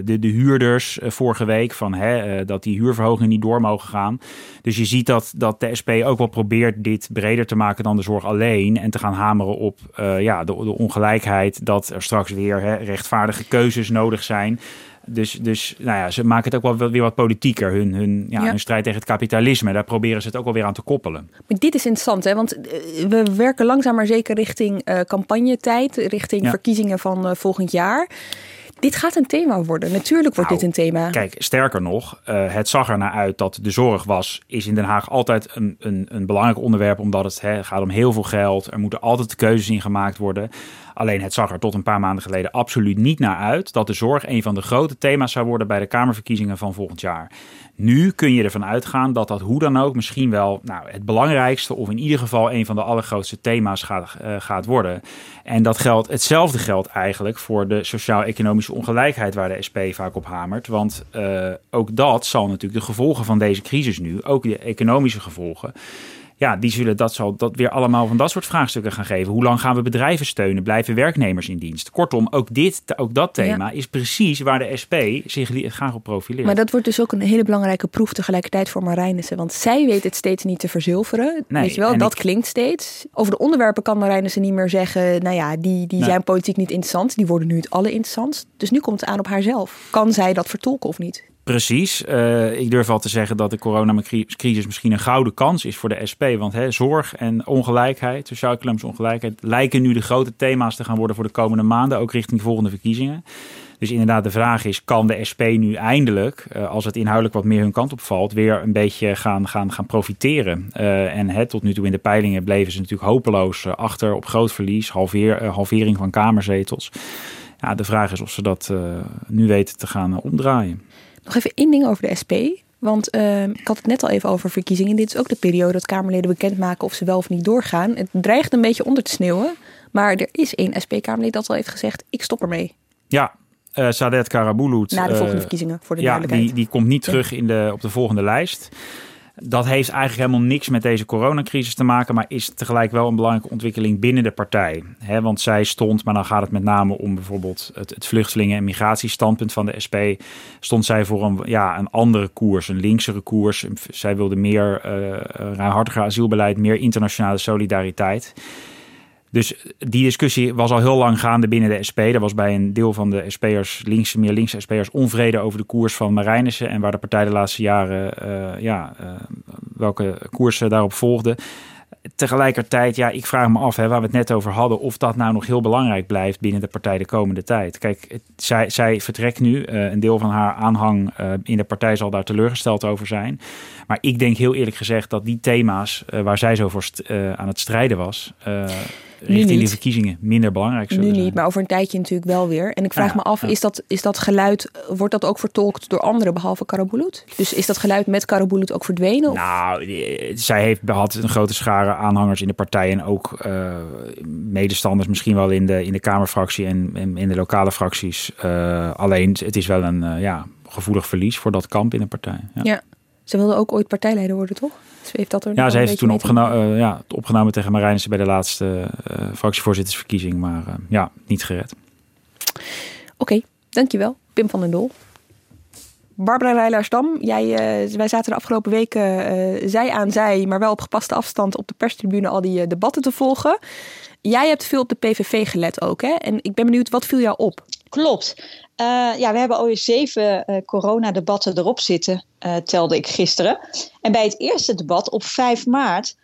de, de huurders uh, vorige week van uh, dat die huurverhogingen niet door mogen gaan. Dus je ziet dat, dat de SP ook wel probeert dit breder te maken dan de zorg alleen. En te gaan hameren op ja, de, de ongelijkheid dat er straks weer rechtvaardige keuzes nodig zijn. Dus, dus nou ja, ze maken het ook wel weer wat politieker. Hun, hun, ja, hun strijd tegen het kapitalisme. Daar proberen ze het ook wel weer aan te koppelen. Maar dit is interessant, hè? want we werken langzaam maar zeker richting uh, campagnetijd. Richting ja. verkiezingen van uh, volgend jaar. Dit gaat een thema worden. Natuurlijk wordt nou, dit een thema. Kijk, sterker nog, uh, het zag er naar uit dat de zorg was, is in Den Haag altijd een, een, een belangrijk onderwerp, omdat het hè, gaat om heel veel geld. Er moeten altijd keuzes in gemaakt worden. Alleen het zag er tot een paar maanden geleden absoluut niet naar uit dat de zorg een van de grote thema's zou worden bij de Kamerverkiezingen van volgend jaar. Nu kun je ervan uitgaan dat dat hoe dan ook misschien wel nou, het belangrijkste of in ieder geval een van de allergrootste thema's gaat, uh, gaat worden. En dat geldt, hetzelfde geldt eigenlijk voor de sociaal-economische ongelijkheid waar de SP vaak op hamert. Want uh, ook dat zal natuurlijk de gevolgen van deze crisis nu, ook de economische gevolgen, ja, die zullen dat, zal dat weer allemaal van dat soort vraagstukken gaan geven. Hoe lang gaan we bedrijven steunen? Blijven werknemers in dienst? Kortom, ook, dit, ook dat thema ja. is precies waar de SP zich graag op profileert. Maar dat wordt dus ook een hele belangrijke proef tegelijkertijd voor Marijnissen. Want zij weet het steeds niet te verzilveren. Nee, weet je wel, dat ik... klinkt steeds. Over de onderwerpen kan Marijnissen niet meer zeggen... nou ja, die, die nee. zijn politiek niet interessant. Die worden nu het allerinteressant. Dus nu komt het aan op haarzelf. Kan zij dat vertolken of niet? Precies. Uh, ik durf al te zeggen dat de coronacrisis misschien een gouden kans is voor de SP. Want hè, zorg en ongelijkheid, sociaal-economische ongelijkheid, lijken nu de grote thema's te gaan worden voor de komende maanden, ook richting volgende verkiezingen. Dus inderdaad, de vraag is: kan de SP nu eindelijk, uh, als het inhoudelijk wat meer hun kant op valt, weer een beetje gaan, gaan, gaan profiteren? Uh, en hè, tot nu toe in de peilingen bleven ze natuurlijk hopeloos achter op groot verlies, halveer, halvering van kamerzetels. Ja, de vraag is of ze dat nu weten te gaan omdraaien. Nog even één ding over de SP. Want uh, ik had het net al even over verkiezingen. Dit is ook de periode dat Kamerleden bekendmaken of ze wel of niet doorgaan. Het dreigt een beetje onder te sneeuwen. Maar er is één SP-Kamerlid dat al heeft gezegd: ik stop ermee. Ja, uh, Sadet Karabulut. Na de volgende uh, verkiezingen, voor de ja, duidelijkheid. Die, die komt niet terug in de, op de volgende lijst. Dat heeft eigenlijk helemaal niks met deze coronacrisis te maken, maar is tegelijk wel een belangrijke ontwikkeling binnen de partij. He, want zij stond, maar dan gaat het met name om bijvoorbeeld het, vluchtelingen- en migratiestandpunt van de SP. Stond zij voor een, ja, een andere koers, een linksere koers. Zij wilde meer uh, ruimhartiger asielbeleid, meer internationale solidariteit. Dus die discussie was al heel lang gaande binnen de SP. Er was bij een deel van de SP'ers, linkse, meer linkse SP'ers, onvrede over de koers van Marijnissen. En waar de partij de laatste jaren, uh, ja, uh, welke koersen daarop volgde. Tegelijkertijd, ja, ik vraag me af, hè, waar we het net over hadden, of dat nou nog heel belangrijk blijft binnen de partij de komende tijd. Kijk, zij, zij vertrekt nu. Uh, een deel van haar aanhang in de partij zal daar teleurgesteld over zijn. Maar ik denk heel eerlijk gezegd dat die thema's waar zij zo voor aan het strijden was richting die verkiezingen minder belangrijk zullen nu zijn. niet, maar over een tijdje natuurlijk wel weer. En ik vraag me af, ja. is, dat, is dat geluid, wordt dat ook vertolkt door anderen behalve Karabulut? Dus is dat geluid met Karabulut ook verdwenen? Of? Nou, die- zij heeft had een grote schare aanhangers in de partij en ook eh, medestanders misschien wel in de, in de Kamerfractie en, en in de lokale fracties. Eh, alleen het is wel een eh, ja, gevoelig verlies voor dat kamp in de partij. Ja. Ja. Ze wilde ook ooit partijleider worden, toch? Ze heeft dat er Ja, ze heeft toen mee te opgeno- eh, ja, het opgenomen tegen Marijnissen bij de laatste eh, fractievoorzittersverkiezing, maar eh, ja, niet gered. Oké, dankjewel. Pim van den Doel. Barbara Rijlaarsdam, jij, wij zaten de afgelopen weken eh, zij aan zij, maar wel op gepaste afstand op de perstribune al die debatten te volgen. Jij hebt veel op de PVV gelet ook, hè? En ik ben benieuwd, wat viel jou op? Klopt. Eh, ja, we hebben alweer zeven eh, coronadebatten erop zitten, eh, telde ik gisteren. En bij het eerste debat op 5 maart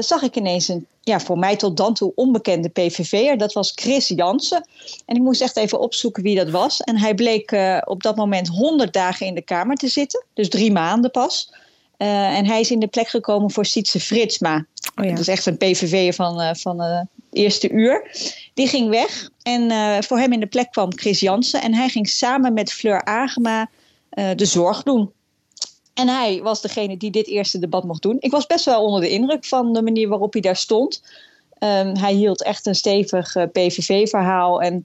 zag ik ineens een ja, voor mij tot dan toe onbekende PVV'er. Dat was Chris Jansen. En ik moest echt even opzoeken wie dat was. En hij bleek op dat moment 100 dagen in de Kamer te zitten. Dus drie maanden pas. En hij is in de plek gekomen voor Sietse Fritsma. Oh ja. Dat is echt een PVV'er van, van eerste uur. Die ging weg. En eh, voor hem in de plek kwam Chris Jansen. En hij ging samen met Fleur Agema eh, de zorg doen. En hij was degene die dit eerste debat mocht doen. Ik was best wel onder de indruk van de manier waarop hij daar stond. Ehm, hij hield echt een stevig PVV-verhaal. En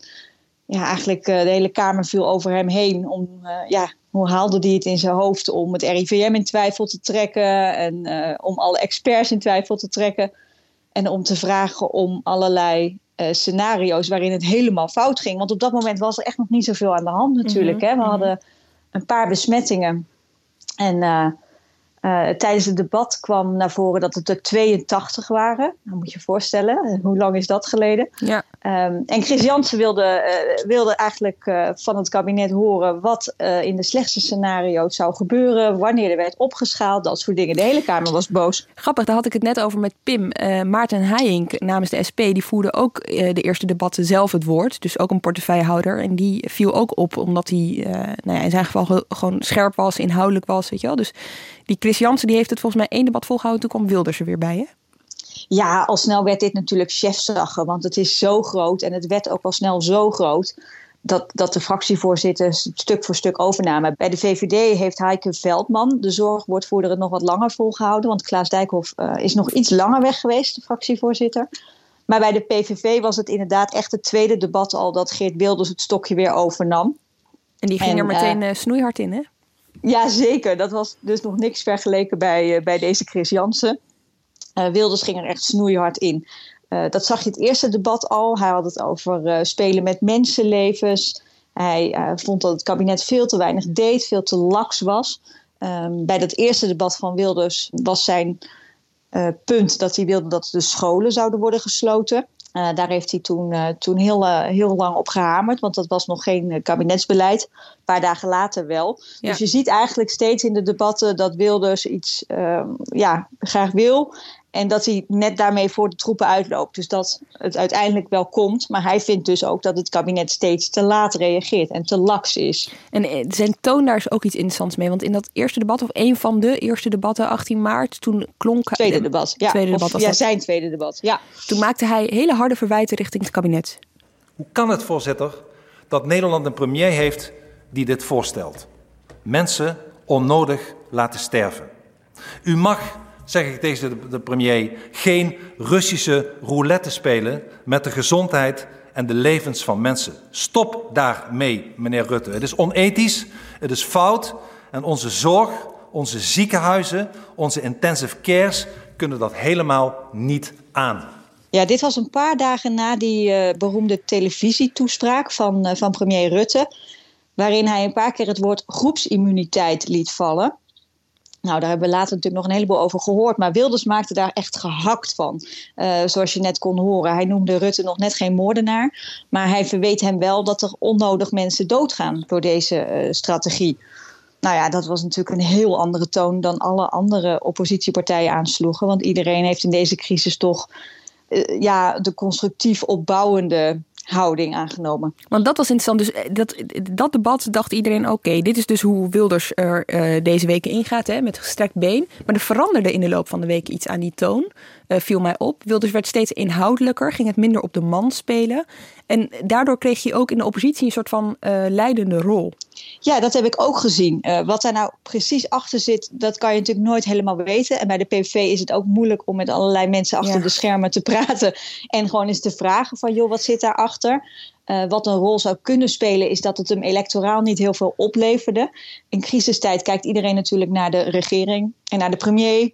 ja, eigenlijk de hele Kamer viel over hem heen. Om, ja, hoe haalde hij het in zijn hoofd om het RIVM in twijfel te trekken. En om alle experts in twijfel te trekken. En om te vragen om allerlei scenario's waarin het helemaal fout ging. Want op dat moment was er echt nog niet zoveel aan de hand natuurlijk. Mhm, hè? We mhm. hadden een paar besmettingen. En uh, uh, tijdens het debat kwam naar voren dat het er 82 waren. Dan moet je je voorstellen, eh, hoe lang is dat geleden? Ja. Um, en Chris Jansen wilde, uh, wilde eigenlijk uh, van het kabinet horen wat in de slechtste scenario's zou gebeuren, wanneer er werd opgeschaald, dat soort dingen. De hele Kamer was boos. Grappig, daar had ik het net over met Pim. Maarten Heijink namens de SP, die voerde ook de eerste debatten zelf het woord. Dus ook een portefeuillehouder. En die viel ook op omdat hij nou ja, in zijn geval gewoon scherp was, inhoudelijk was. Weet je wel? Dus die Chris Jansen die heeft het volgens mij één debat volgehouden. Toen kwam Wilders er weer bij, hè? Ja, al snel werd dit natuurlijk chefzaggen. Want het is zo groot en het werd ook al snel zo groot... Dat, dat de fractievoorzitters stuk voor stuk overnamen. Bij de VVD heeft Heike Veldman, de zorgwoordvoerder, het nog wat langer volgehouden. Want Klaas Dijkhoff uh, is nog iets langer weg geweest, de fractievoorzitter. Maar bij de PVV was het inderdaad echt het tweede debat al dat Geert Wilders het stokje weer overnam. En die ging er meteen uh, snoeihard in, hè? Ja, zeker. Dat was dus nog niks vergeleken bij, uh, bij deze Chris Jansen. Uh, Wilders ging er echt snoeihard in. Uh, dat zag je het eerste debat al. Hij had het over spelen met mensenlevens. Hij vond dat het kabinet veel te weinig deed, veel te laks was. Um, bij dat eerste debat van Wilders was zijn punt dat hij wilde dat de scholen zouden worden gesloten. Uh, daar heeft hij toen, uh, toen heel, heel lang op gehamerd, want dat was nog geen kabinetsbeleid. Een paar dagen later wel. Ja. Dus je ziet eigenlijk steeds in de debatten dat Wilders iets ehm, ja, graag wil. En dat hij net daarmee voor de troepen uitloopt. Dus dat het uiteindelijk wel komt. Maar hij vindt dus ook dat het kabinet steeds te laat reageert en te laks is. En zijn toon daar is ook iets interessants mee. Want in dat eerste debat, of een van de eerste debatten, 18 maart, toen klonk. Tweede debat, ja. Tweede debat, of, ja, zijn tweede debat, ja. Toen maakte hij hele harde verwijten richting het kabinet. Hoe kan het, voorzitter, dat Nederland een premier heeft die dit voorstelt? Mensen onnodig laten sterven. U mag zeg ik tegen de premier, geen Russische roulette spelen met de gezondheid en de levens van mensen. Stop daarmee, meneer Rutte. Het is onethisch, het is fout en onze zorg, onze ziekenhuizen, onze intensive cares kunnen dat helemaal niet aan. Ja, dit was een paar dagen na die uh, beroemde televisietoespraak van, uh, van premier Rutte, waarin hij een paar keer het woord groepsimmuniteit liet vallen. Nou, daar hebben we later natuurlijk nog een heleboel over gehoord. Maar Wilders maakte daar echt gehakt van. Uh, zoals je net kon horen. Hij noemde Rutte nog net geen moordenaar. Maar hij verweet hem wel dat er onnodig mensen doodgaan door deze uh, strategie. Nou ja, dat was natuurlijk een heel andere toon dan alle andere oppositiepartijen aansloegen. Want iedereen heeft in deze crisis toch uh, ja, de constructief opbouwende houding aangenomen. Want dat was interessant. Dus eh, dat, dat debat dacht iedereen: oké, dit is dus hoe Wilders er uh, deze weken ingaat, hè, met gestrekt been. Maar er veranderde in de loop van de weken iets aan die toon. Uh, viel mij op. Wilders werd steeds inhoudelijker, ging het minder op de man spelen. En daardoor kreeg je ook in de oppositie een soort van leidende rol. Ja, dat heb ik ook gezien. Uh, wat daar nou precies achter zit, dat kan je natuurlijk nooit helemaal weten. En bij de PVV is het ook moeilijk om met allerlei mensen achter ja. de schermen te praten. [LAUGHS] En gewoon eens te vragen van, joh, wat zit daarachter? Uh, wat een rol zou kunnen spelen, is dat het hem electoraal niet heel veel opleverde. In crisistijd kijkt iedereen natuurlijk naar de regering en naar de premier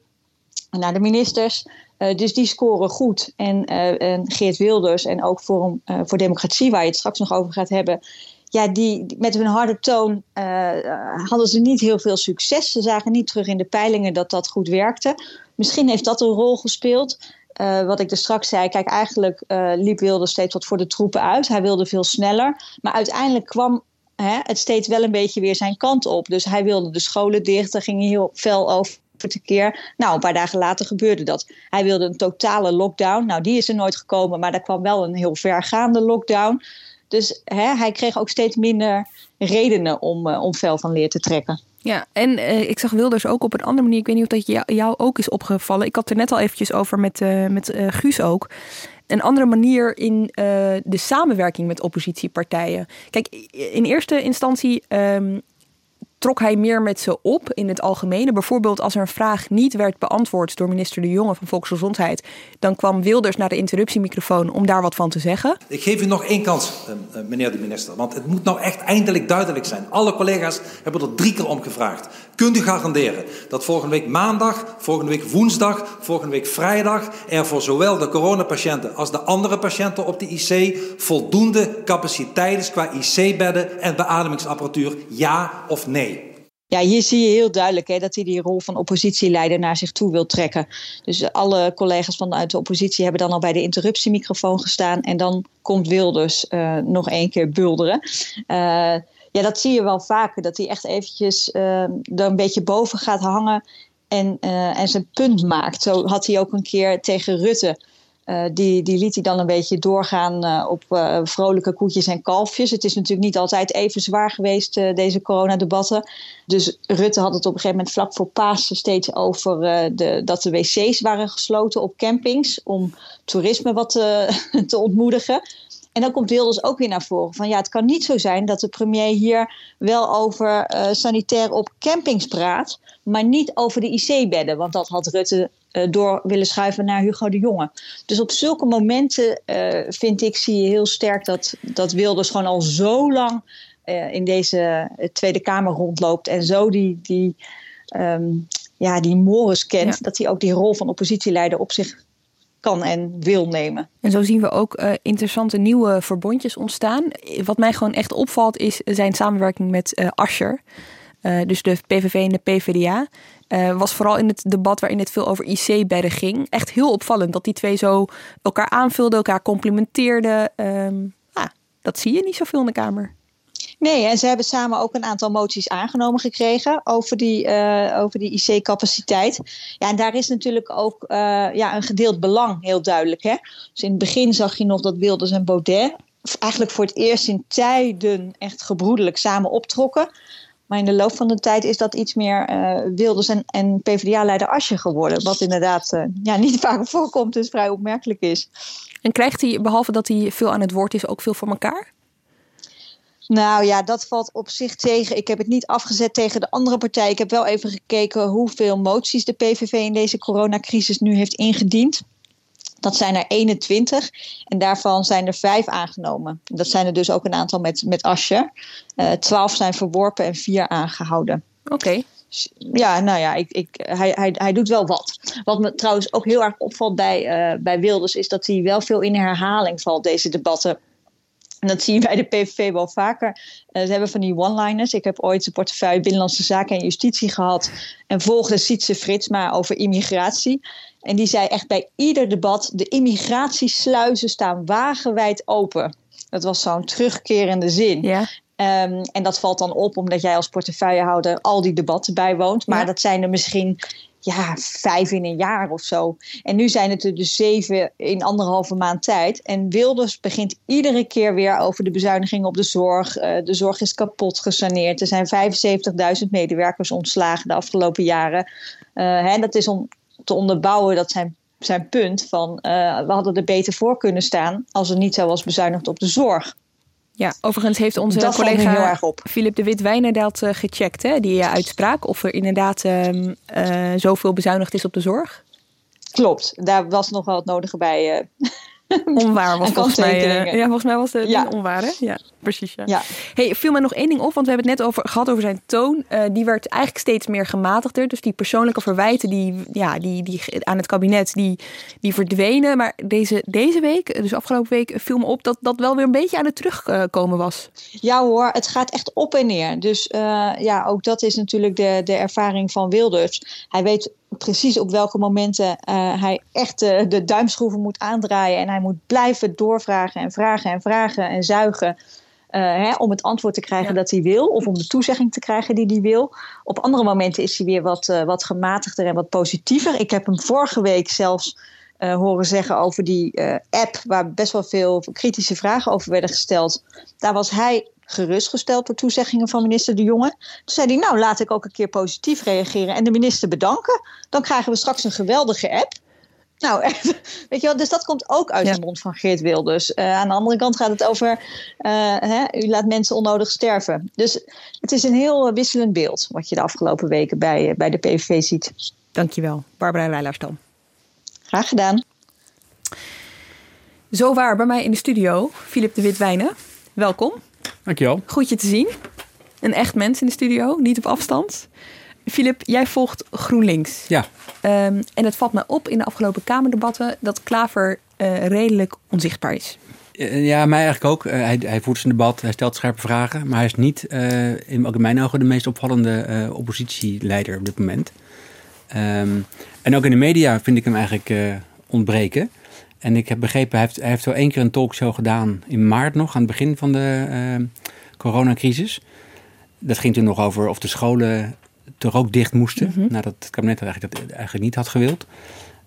en naar de ministers. Uh, dus die scoren goed. En, uh, en, Geert Wilders en ook Forum voor Democratie, waar je het straks nog over gaat hebben. Ja, die, met hun harde toon hadden ze niet heel veel succes. Ze zagen niet terug in de peilingen dat dat goed werkte. Misschien heeft dat een rol gespeeld. wat ik er straks zei, kijk, eigenlijk liep Wilders steeds wat voor de troepen uit. Hij wilde veel sneller. Maar uiteindelijk kwam hè, het steeds wel een beetje weer zijn kant op. Dus hij wilde de scholen dicht. Daar ging heel fel over keer. Nou, een paar dagen later gebeurde dat. Hij wilde een totale lockdown. Nou, die is er nooit gekomen, maar er kwam wel een heel vergaande lockdown. Dus hè, hij kreeg ook steeds minder redenen om, uh, om fel van leer te trekken. Ja, en uh, ik zag Wilders ook op een andere manier. Ik weet niet of dat jou, jou ook is opgevallen. Ik had er net al eventjes over met, uh, met Guus ook een andere manier in de samenwerking met oppositiepartijen. Kijk, in eerste instantie um, trok hij meer met ze op in het algemene. Bijvoorbeeld als er een vraag niet werd beantwoord door minister De Jonge van Volksgezondheid, dan kwam Wilders naar de interruptiemicrofoon om daar wat van te zeggen. Ik geef u nog één kans, eh, eh, meneer de minister, want het moet nou echt eindelijk duidelijk zijn. Alle collega's hebben er drie keer om gevraagd. Kunt u garanderen dat volgende week maandag, volgende week woensdag, volgende week vrijdag er voor zowel de coronapatiënten als de andere patiënten op de IC voldoende capaciteit is qua IC-bedden en beademingsapparatuur? Ja of nee? Ja, hier zie je heel duidelijk hè, dat hij die rol van oppositieleider naar zich toe wil trekken. Dus alle collega's vanuit de oppositie hebben dan al bij de interruptiemicrofoon gestaan. En dan komt Wilders uh, nog één keer bulderen. Uh, ja, dat zie je wel vaker. Dat hij echt eventjes uh, er een beetje boven gaat hangen en, en zijn punt maakt. Zo had hij ook een keer tegen Rutte uh, die, die liet hij dan een beetje doorgaan uh, op vrolijke koetjes en kalfjes. Het is natuurlijk niet altijd even zwaar geweest, deze coronadebatten. Dus Rutte had het op een gegeven moment vlak voor Pasen steeds over de, dat de wc's waren gesloten op campings. Om toerisme wat [LAUGHS] te ontmoedigen. En dan komt Wilders ook weer naar voren van ja, het kan niet zo zijn dat de premier hier wel over sanitair op campings praat, maar niet over de IC-bedden. Want dat had Rutte uh, door willen schuiven naar Hugo de Jonge. Dus op zulke momenten uh, vind ik, zie je heel sterk dat, dat Wilders gewoon al zo lang uh, in deze Tweede Kamer rondloopt en zo die, die, um, ja, die mores kent, ja. dat hij ook die rol van oppositieleider op zich kan en wil nemen. En zo zien we ook uh, interessante nieuwe verbondjes ontstaan. Wat mij gewoon echt opvalt is zijn samenwerking met uh, Ascher. Uh, dus de PVV en de PvdA. Was vooral in het debat waarin het veel over IC-bedden ging. Echt heel opvallend dat die twee zo elkaar aanvulden, elkaar complimenteerden. Um, ah, dat zie je niet zoveel in de Kamer. Nee, en ze hebben samen ook een aantal moties aangenomen gekregen over die, uh, over die IC-capaciteit. Ja, en daar is natuurlijk ook uh, ja, een gedeeld belang heel duidelijk. Hè? Dus in het begin zag je nog dat Wilders en Baudet eigenlijk voor het eerst in tijden echt gebroedelijk samen optrokken. Maar in de loop van de tijd is dat iets meer uh, Wilders en, en PvdA-leider Asje geworden. Wat inderdaad ja, niet vaak voorkomt, dus vrij opmerkelijk is. En krijgt hij, behalve dat hij veel aan het woord is, ook veel voor elkaar? Nou ja, dat valt op zich tegen. Ik heb het niet afgezet tegen de andere partij. Ik heb wel even gekeken hoeveel moties de PVV in deze coronacrisis nu heeft ingediend. Dat zijn er 21 en daarvan zijn er vijf aangenomen. Dat zijn er dus ook een aantal met, met Asje. Uh, 12 zijn verworpen en vier aangehouden. Oké. Okay. Ja, nou ja, ik, ik, hij, hij, hij doet wel wat. Wat me trouwens ook heel erg opvalt bij, uh, bij Wilders... is dat hij wel veel in herhaling valt, deze debatten. En dat zie je bij de PVV wel vaker. Uh, ze hebben van die one-liners. Ik heb ooit de portefeuille Binnenlandse Zaken en Justitie gehad. En volgde Sietse Fritsma over immigratie. En die zei echt bij ieder debat: de immigratiesluizen staan wagenwijd open. Dat was zo'n terugkerende zin. Ja. Um, en dat valt dan op omdat jij als portefeuillehouder al die debatten bijwoont. Maar ja. dat zijn er misschien ja, vijf in een jaar of zo. En nu zijn het er dus zeven in anderhalve maand tijd. En Wilders begint iedere keer weer over de bezuinigingen op de zorg. Uh, de zorg is kapot gesaneerd. Er zijn 75.000 medewerkers ontslagen de afgelopen jaren. Uh, dat is om te onderbouwen dat zijn, zijn punt van uh, we hadden er beter voor kunnen staan als er niet zo was bezuinigd op de zorg. Ja, overigens heeft onze dat collega Philip de Wit Wijnendaal uh, gecheckt, hè, die uh, uitspraak, of er inderdaad uh, zoveel bezuinigd is op de zorg. Klopt, daar was nog wel het nodige bij. [LAUGHS] Onwaar was volgens mij. ja, volgens mij was het ja. onwaar, hè? Ja, precies. Ja. ja. Hey, viel me nog één ding op, want we hebben het net over, gehad over zijn toon. Uh, die werd eigenlijk steeds meer gematigder. Dus die persoonlijke verwijten die, ja, die, die, aan het kabinet, die, die verdwenen. Maar deze, deze week, dus afgelopen week, viel me op dat dat wel weer een beetje aan het terugkomen was. Ja hoor, het gaat echt op en neer. Dus uh, ja, ook dat is natuurlijk de, de ervaring van Wilders. Hij weet precies op welke momenten uh, hij echt de, de duimschroeven moet aandraaien. En hij moet blijven doorvragen en vragen en vragen en zuigen. Uh, hè, om het antwoord te krijgen ja. dat hij wil. Of om de toezegging te krijgen die hij wil. Op andere momenten is hij weer wat, wat gematigder en wat positiever. Ik heb hem vorige week zelfs uh, horen zeggen over die app. Waar best wel veel kritische vragen over werden gesteld. Daar was hij gerustgesteld door toezeggingen van minister De Jonge. Toen zei hij, nou laat ik ook een keer positief reageren en de minister bedanken. Dan krijgen we straks een geweldige app. Nou, [LAUGHS] weet je wel, dus dat komt ook uit de mond van Geert Wilders. Uh, aan de andere kant gaat het over, uh, hè, u laat mensen onnodig sterven. Dus het is een heel wisselend beeld wat je de afgelopen weken bij, bij de PVV ziet. Dankjewel, Barbara Rijlaarstam. Graag gedaan. Zo waar bij mij in de studio, Filip de Witwijnen. Welkom. Dankjewel. Goed je te zien. Een echt mens in de studio, niet op afstand. Filip, jij volgt GroenLinks. Ja. Um, en het valt me op in de afgelopen Kamerdebatten dat Klaver uh, redelijk onzichtbaar is. Ja, mij eigenlijk ook. Uh, hij, hij voert zijn debat, hij stelt scherpe vragen. Maar hij is niet, uh, in, ook in mijn ogen, de meest opvallende oppositieleider op dit moment. Um, en ook in de media vind ik hem eigenlijk ontbreken. En ik heb begrepen, hij heeft, hij heeft zo één keer een talkshow gedaan in maart nog, aan het begin van de coronacrisis. Dat ging toen nog over of de scholen toch ook dicht moesten. -hmm. Nadat het kabinet eigenlijk dat eigenlijk niet had gewild.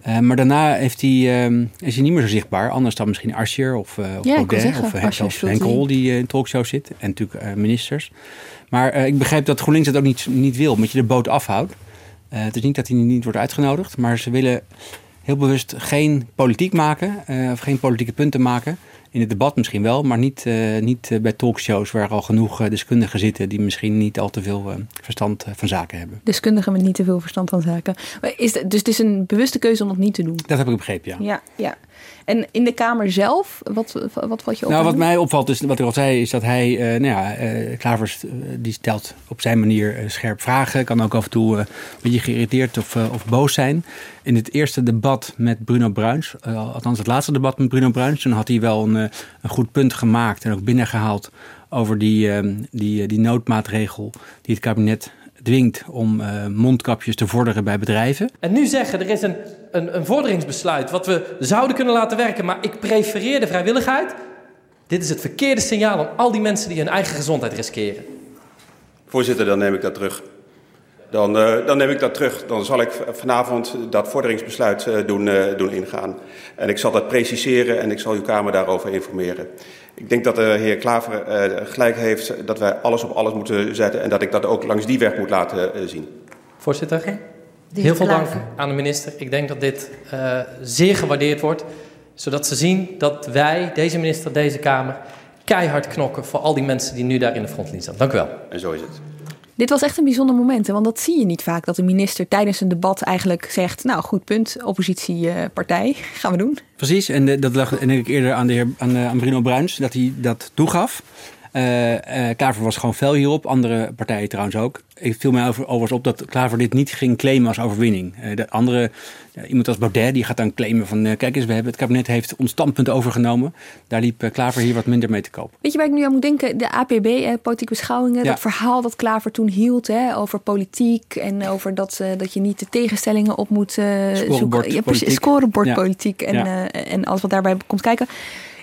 Uh, maar daarna heeft hij, uh, is hij niet meer zo zichtbaar. Anders dan misschien Asscher of, uh, of ja, Baudet of zelfs Henkel die in talkshows zit. En natuurlijk ministers. Maar ik begrijp dat GroenLinks dat ook niet, niet wil. Omdat je de boot afhoudt. het is niet dat hij niet wordt uitgenodigd. Maar ze willen heel bewust geen politiek maken. of geen politieke punten maken. In het debat misschien wel, maar niet, uh, niet bij talkshows waar al genoeg deskundigen zitten die misschien niet al te veel verstand van zaken hebben. Deskundigen met niet te veel verstand van zaken. Is het, dus het is een bewuste keuze om dat niet te doen? Dat heb ik begrepen, ja. Ja, ja. En in de Kamer zelf, wat, wat valt je op? Nou, wat mij opvalt, is wat ik al zei, is dat hij, uh, nou ja, uh, Klavers, uh, die stelt op zijn manier scherp vragen. Kan ook af en toe een beetje geïrriteerd of, of boos zijn. In het eerste debat met Bruno Bruins, althans het laatste debat met Bruno Bruins, toen had hij wel een, een goed punt gemaakt en ook binnengehaald over die, die, die noodmaatregel die het kabinet dwingt om uh, mondkapjes te vorderen bij bedrijven. En nu zeggen er is een, een, een vorderingsbesluit wat we zouden kunnen laten werken, maar ik prefereer de vrijwilligheid. Dit is het verkeerde signaal aan al die mensen die hun eigen gezondheid riskeren. Voorzitter, dan neem ik dat terug. Dan, uh, dan neem ik dat terug. Dan zal ik vanavond dat vorderingsbesluit uh, doen, uh, doen ingaan. En ik zal dat preciseren en ik zal uw Kamer daarover informeren. Ik denk dat de heer Klaver gelijk heeft dat wij alles op alles moeten zetten en dat ik dat ook langs die weg moet laten zien. Voorzitter, heel veel dank aan de minister. Ik denk dat dit zeer gewaardeerd wordt, zodat ze zien dat wij, deze minister, deze Kamer, keihard knokken voor al die mensen die nu daar in de frontlinie staan. Dank u wel. En zo is het. Dit was echt een bijzonder moment, want dat zie je niet vaak. Dat de minister tijdens een debat eigenlijk zegt... nou, goed punt, oppositiepartij, [LAUGHS] gaan we doen. Precies, en dat lag denk ik eerder aan, de heer, aan, aan Bruno Bruins... dat hij dat toegaf. Uh, uh, Klaver was gewoon fel hierop, andere partijen trouwens ook. Het viel mij over, overigens op dat Klaver dit niet ging claimen als overwinning. Uh, de andere, iemand als Baudet, die gaat dan claimen van... kijk eens, we hebben, het kabinet heeft ons standpunt overgenomen. Daar liep Klaver hier wat minder mee te koop. Weet je waar ik nu aan moet denken? De APB, politieke beschouwingen. Ja. Dat verhaal dat Klaver toen hield hè, over politiek... en over dat, dat je niet de tegenstellingen op moet zoeken. Ja, precies, scorebordpolitiek ja. en, ja. en alles wat daarbij komt kijken...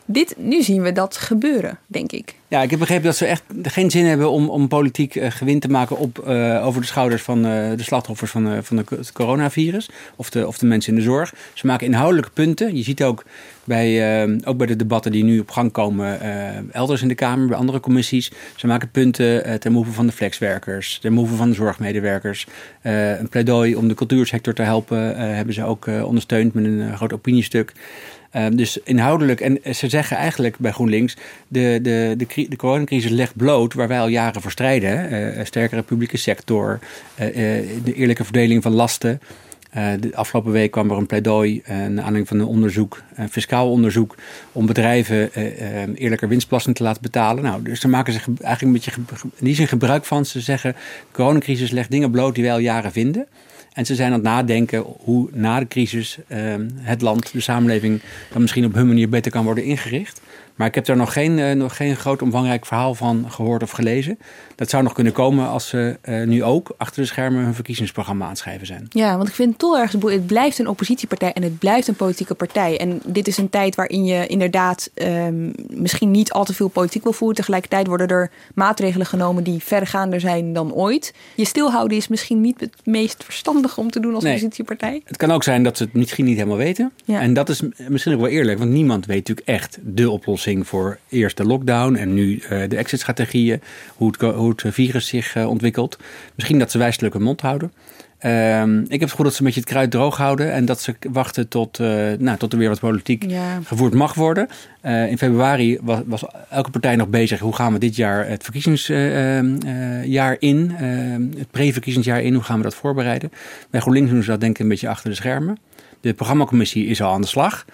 Dit, nu zien we dat gebeuren, denk ik. Ja, ik heb begrepen dat ze echt geen zin hebben om, om politiek uh, gewin te maken op, uh, over de schouders van uh, de slachtoffers van, van het coronavirus. Of de, of de mensen in de zorg. Ze maken inhoudelijke punten. Je ziet ook bij, ook bij de debatten die nu op gang komen elders in de Kamer, bij andere commissies. Ze maken punten ten behoeve van de flexwerkers, ten behoeve van de zorgmedewerkers. een pleidooi om de cultuursector te helpen hebben ze ook ondersteund met een groot opiniestuk. Uh, dus inhoudelijk, en ze zeggen eigenlijk bij GroenLinks, de, de, de, coronacrisis legt bloot waar wij al jaren voor strijden. Uh, sterkere publieke sector, uh, de eerlijke verdeling van lasten. de afgelopen week kwam er een pleidooi, naar aanleiding van een onderzoek, een fiscaal onderzoek, om bedrijven eerlijker winstbelasting te laten betalen. Nou, dus daar maken ze eigenlijk een beetje in die zin gebruik van. Ze zeggen, de coronacrisis legt dingen bloot die wij al jaren vinden. En ze zijn aan het nadenken hoe na de crisis uh, het land, de samenleving, dan misschien op hun manier beter kan worden ingericht. Maar ik heb daar nog geen, uh, nog geen groot omvangrijk verhaal van gehoord of gelezen. Dat zou nog kunnen komen als ze uh, nu ook achter de schermen hun verkiezingsprogramma aanschrijven zijn. Ja, want ik vind het toch ergens boeiend. Het blijft een oppositiepartij en het blijft een politieke partij. En dit is een tijd waarin je inderdaad um, misschien niet al te veel politiek wil voeren. Tegelijkertijd worden er maatregelen genomen die vergaander zijn dan ooit. Je stilhouden is misschien niet het meest verstandige om te doen als nee. oppositiepartij. Het kan ook zijn dat ze het misschien niet helemaal weten. Ja. En dat is misschien ook wel eerlijk, want niemand weet natuurlijk echt de oplossing voor eerst de lockdown en nu uh, de exit-strategieën, hoe het, hoe het virus zich uh, ontwikkelt. Misschien dat ze wijselijk hun mond houden. Ehm, ik heb het gevoel dat ze een beetje het kruid droog houden en dat ze wachten tot, uh, nou, tot er weer wat politiek gevoerd mag worden. Uh, in februari was, was, elke partij nog bezig. Hoe gaan we dit jaar het verkiezingsjaar in, het pre-verkiezingsjaar in, hoe gaan we dat voorbereiden? Bij GroenLinks doen ze dat denk ik een beetje achter de schermen. De programmacommissie is al aan de slag.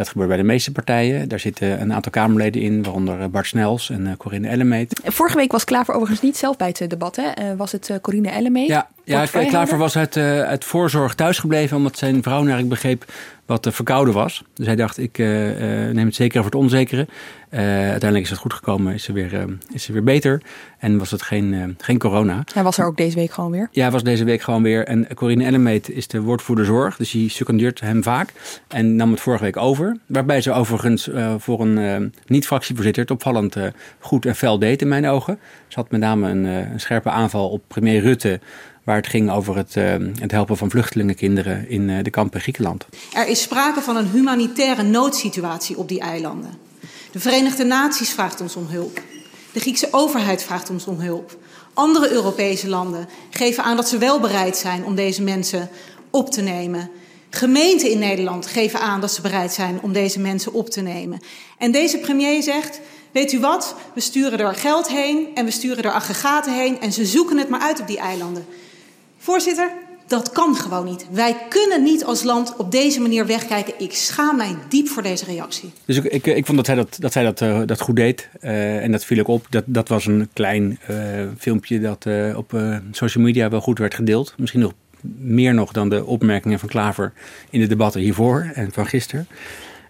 Dat gebeurt bij de meeste partijen. Daar zitten een aantal Kamerleden in, waaronder eh, Bart Snels en uh, Corinne Ellemeet. Vorige week was Klaver overigens niet zelf bij het debat. Hè? Was het Corinne Ellemeet? Ja, ja Klaver was uit, uit voorzorg thuisgebleven, omdat zijn vrouw, naar ik begreep, wat verkouden was. Dus hij dacht, ik neem het zeker over het onzekere. uiteindelijk is het goed gekomen, is ze weer, is ze weer beter. En was het geen, geen corona. Hij was er ook deze week gewoon weer? Ja, hij was deze week gewoon weer. En Corinne Ellemeet is de woordvoerder zorg. Dus die secondeert hem vaak. En nam het vorige week over. Waarbij ze overigens voor een niet-fractievoorzitter het opvallend goed en fel deed in mijn ogen. Ze had met name een, een scherpe aanval op premier Rutte waar het ging over het, het helpen van vluchtelingenkinderen in de kampen Griekenland. Er is sprake van een humanitaire noodsituatie op die eilanden. De Verenigde Naties vraagt ons om hulp. De Griekse overheid vraagt ons om hulp. Andere Europese landen geven aan dat ze wel bereid zijn om deze mensen op te nemen. Gemeenten in Nederland geven aan dat ze bereid zijn om deze mensen op te nemen. En deze premier zegt: Weet u wat? We sturen er geld heen en we sturen er aggregaten heen en ze zoeken het maar uit op die eilanden. Voorzitter, dat kan gewoon niet. Wij kunnen niet als land op deze manier wegkijken. Ik schaam mij diep voor deze reactie. Dus ik, ik, ik vond dat zij dat, dat, dat, uh, dat goed deed. Uh, en dat viel ook op. Dat, dat was een klein uh, filmpje dat op social media wel goed werd gedeeld. Misschien nog meer nog dan de opmerkingen van Klaver in de debatten hiervoor en van gisteren.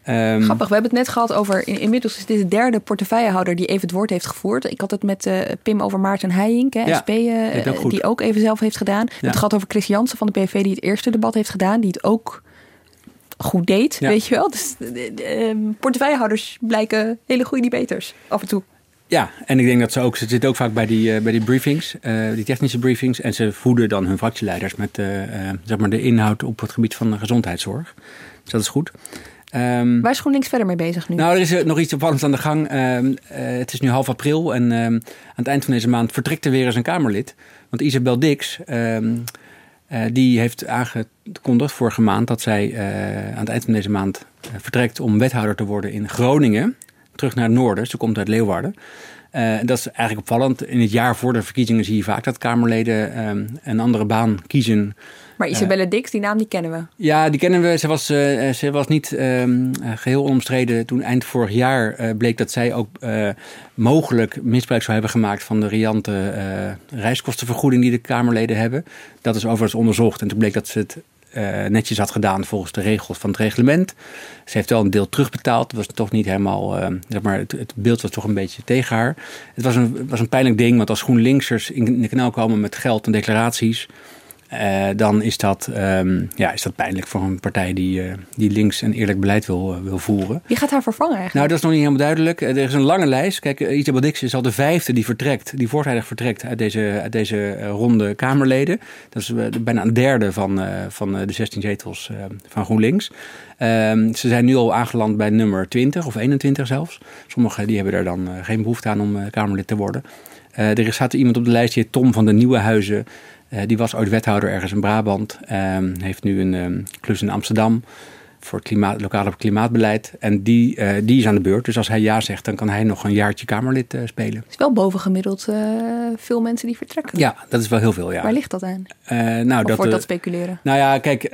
Um, Grappig, we hebben het net gehad over. Inmiddels is dit de derde portefeuillehouder die even het woord heeft gevoerd. Ik had het met uh, Pim over Maarten Heijink, hè, SP, uh, ook die ook even zelf heeft gedaan. Ja. Het gaat over Chris Jansen van de PV, die het eerste debat heeft gedaan, die het ook goed deed, ja. weet je wel. Dus uh, portefeuillehouders blijken hele goede debaters af en toe. Ja, en ik denk dat ze ook, ze zitten ook vaak bij die, uh, bij die briefings, uh, die technische briefings. En ze voeden dan hun fractieleiders met uh, zeg maar de inhoud op het gebied van de gezondheidszorg. Dus dat is goed. Um, Waar is GroenLinks verder mee bezig nu? Nou, er is nog iets opvallends aan de gang. Um, het is nu half april en um, aan het eind van deze maand vertrekt er weer eens een Kamerlid. Want Isabel Dix, die heeft aangekondigd vorige maand dat zij aan het eind van deze maand vertrekt om wethouder te worden in Groningen terug naar het noorden. Ze komt uit Leeuwarden. Dat is eigenlijk opvallend. In het jaar voor de verkiezingen zie je vaak dat Kamerleden een andere baan kiezen. Maar Isabelle Dix, die naam die kennen we. Ja, die kennen we. Ze was, uh, ze was niet um, geheel onomstreden toen eind vorig jaar bleek dat zij ook mogelijk misbruik zou hebben gemaakt van de riante reiskostenvergoeding die de Kamerleden hebben. Dat is overigens onderzocht en toen bleek dat ze het uh, netjes had gedaan volgens de regels van het reglement. Ze heeft wel een deel terugbetaald. Dat was toch niet helemaal, uh, zeg maar, het, het, beeld was toch een beetje tegen haar. Het was een, was een pijnlijk ding, want als GroenLinksers in de kanaal komen met geld en declaraties, uh, dan is dat, um, ja, is dat pijnlijk voor een partij die, uh, die links en eerlijk beleid wil, uh, wil voeren. Wie gaat haar vervangen eigenlijk? Nou, dat is nog niet helemaal duidelijk. Er is een lange lijst. Kijk, Isabel Dix is al de vijfde die vertrekt, die voortijdig vertrekt uit deze, uit deze ronde Kamerleden. Dat is bijna een derde van, van de 16 zetels van GroenLinks. Um, ze zijn nu al aangeland bij nummer 20 of 21 zelfs. Sommigen die hebben er dan geen behoefte aan om Kamerlid te worden. er staat iemand op de lijst, die heet Tom van de Nieuwe Huizen. Uh, die was ooit wethouder ergens in Brabant. Um, heeft nu een um, klus in Amsterdam voor het klimaat, lokale klimaatbeleid. En die, uh, die is aan de beurt. Dus als hij ja zegt, dan kan hij nog een jaartje Kamerlid uh, spelen. Het is wel bovengemiddeld veel mensen die vertrekken. Ja, dat is wel heel veel, ja. Waar ligt dat aan? nou, of dat, wordt dat speculeren? Nou ja, kijk,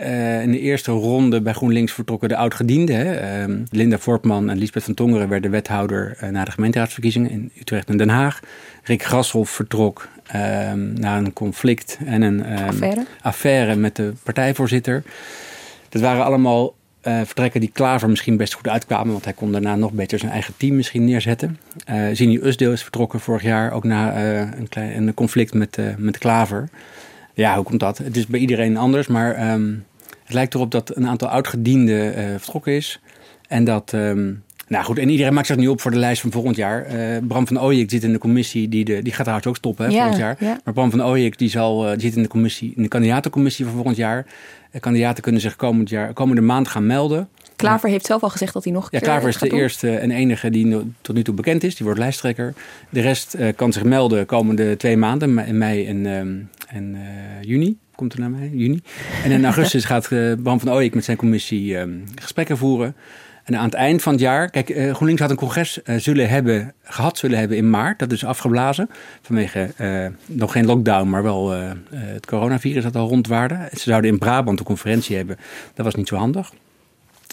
in de eerste ronde bij GroenLinks vertrokken de oud-gedienden. Um, Linda Voortman en Lisbeth van Tongeren werden wethouder na de gemeenteraadsverkiezingen in Utrecht en Den Haag. Rick Grashoff vertrok um, na een conflict en een um, affaire. affaire. met de partijvoorzitter. Dat waren allemaal uh, vertrekken die Klaver misschien best goed uitkwamen, want hij kon daarna nog beter zijn eigen team misschien neerzetten. Uh, Zini Usdeel is vertrokken vorig jaar, ook na uh, een, klein, een conflict met, met Klaver. Ja, hoe komt dat? Het is bij iedereen anders, maar um, het lijkt erop dat een aantal oudgedienden vertrokken is. En dat nou goed, en iedereen maakt zich nu op voor de lijst van volgend jaar. Uh, Bram van Ooyek zit in de commissie, die, de, die gaat trouwens ook stoppen hè, ja, volgend jaar. Ja. Maar Bram van Ooyek die zal, uh, die zit in de, commissie, in de kandidatencommissie van volgend jaar. Uh, kandidaten kunnen zich komend jaar, komende maand gaan melden. Klaver heeft zelf al gezegd dat hij nog. Ja, Klaver is de doen. eerste en enige die tot nu toe bekend is. Die wordt lijsttrekker. De rest kan zich melden komende twee maanden, in mei en, en juni. komt er naar mij, juni. En in [LAUGHS] augustus gaat Bram van Ooyek met zijn commissie ehm, gesprekken voeren. En aan het eind van het jaar, kijk, uh, GroenLinks had een congres uh, zullen hebben, gehad zullen hebben in maart. Dat is afgeblazen vanwege uh, nog geen lockdown, maar wel het coronavirus dat al rondwaarde. Ze zouden in Brabant een conferentie hebben. Dat was niet zo handig.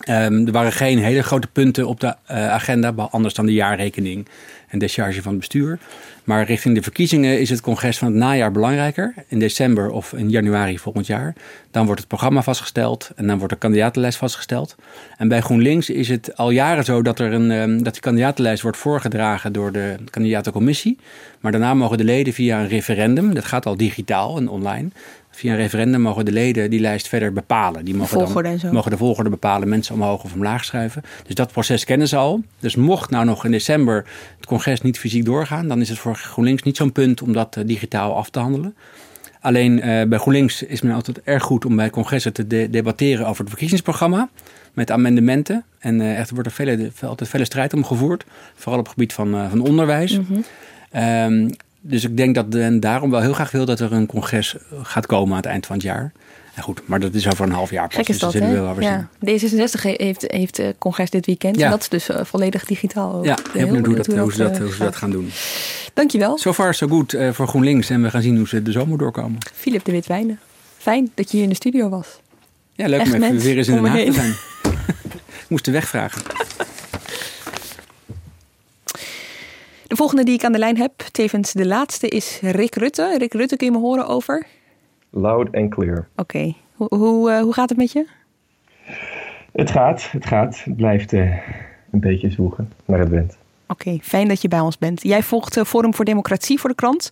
Um, er waren geen hele grote punten op de agenda, anders dan de jaarrekening en decharge van het bestuur. Maar richting de verkiezingen is het congres van het najaar belangrijker. In december of in januari volgend jaar. Dan wordt het programma vastgesteld en dan wordt de kandidatenlijst vastgesteld. En bij GroenLinks is het al jaren zo dat, er een, ehm, dat de kandidatenlijst wordt voorgedragen door de kandidatencommissie. Maar daarna mogen de leden via een referendum, dat gaat al digitaal en online, Via een referendum mogen de leden die lijst verder bepalen. Die mogen, dan, mogen de volgorde bepalen, mensen omhoog of omlaag schuiven. Dus dat proces kennen ze al. Dus mocht nou nog in december het congres niet fysiek doorgaan, dan is het voor GroenLinks niet zo'n punt om dat eh, digitaal af te handelen. Alleen uh, bij GroenLinks is men altijd erg goed om bij congressen te debatteren over het verkiezingsprogramma. Met amendementen. En uh, er wordt er vele, altijd vele strijd om gevoerd. Vooral op het gebied van, van onderwijs. Mm dus ik denk dat men daarom wel heel graag wil dat er een congres gaat komen aan het eind van het jaar. En goed, maar dat is over een half jaar pas. Gek is dus dat, hè? Ja. D66 heeft, heeft uh, congres dit weekend. Ja. En dat is dus uh, volledig digitaal. Ja, heel benieuwd hoe, dat, hoe, ze, dat, hoe ze dat gaan doen. Dankjewel. So far so goed uh, voor GroenLinks. En we gaan zien hoe ze de zomer doorkomen. Filip de Witwijnen. Fijn dat je hier in de studio was. Ja, leuk om even weer eens in Den Haag te zijn. [LAUGHS] ik moest de weg vragen. De volgende die ik aan de lijn heb, tevens de laatste, is Rick Rutte. Rick Rutte, kun je me horen over? Loud and clear. Oké. Hoe, hoe, uh, hoe gaat het met je? Het gaat, het gaat. Het blijft uh, een beetje zwoegen, maar het went. Oké, fijn dat je bij ons bent. Jij volgt uh, Forum voor Democratie voor de krant.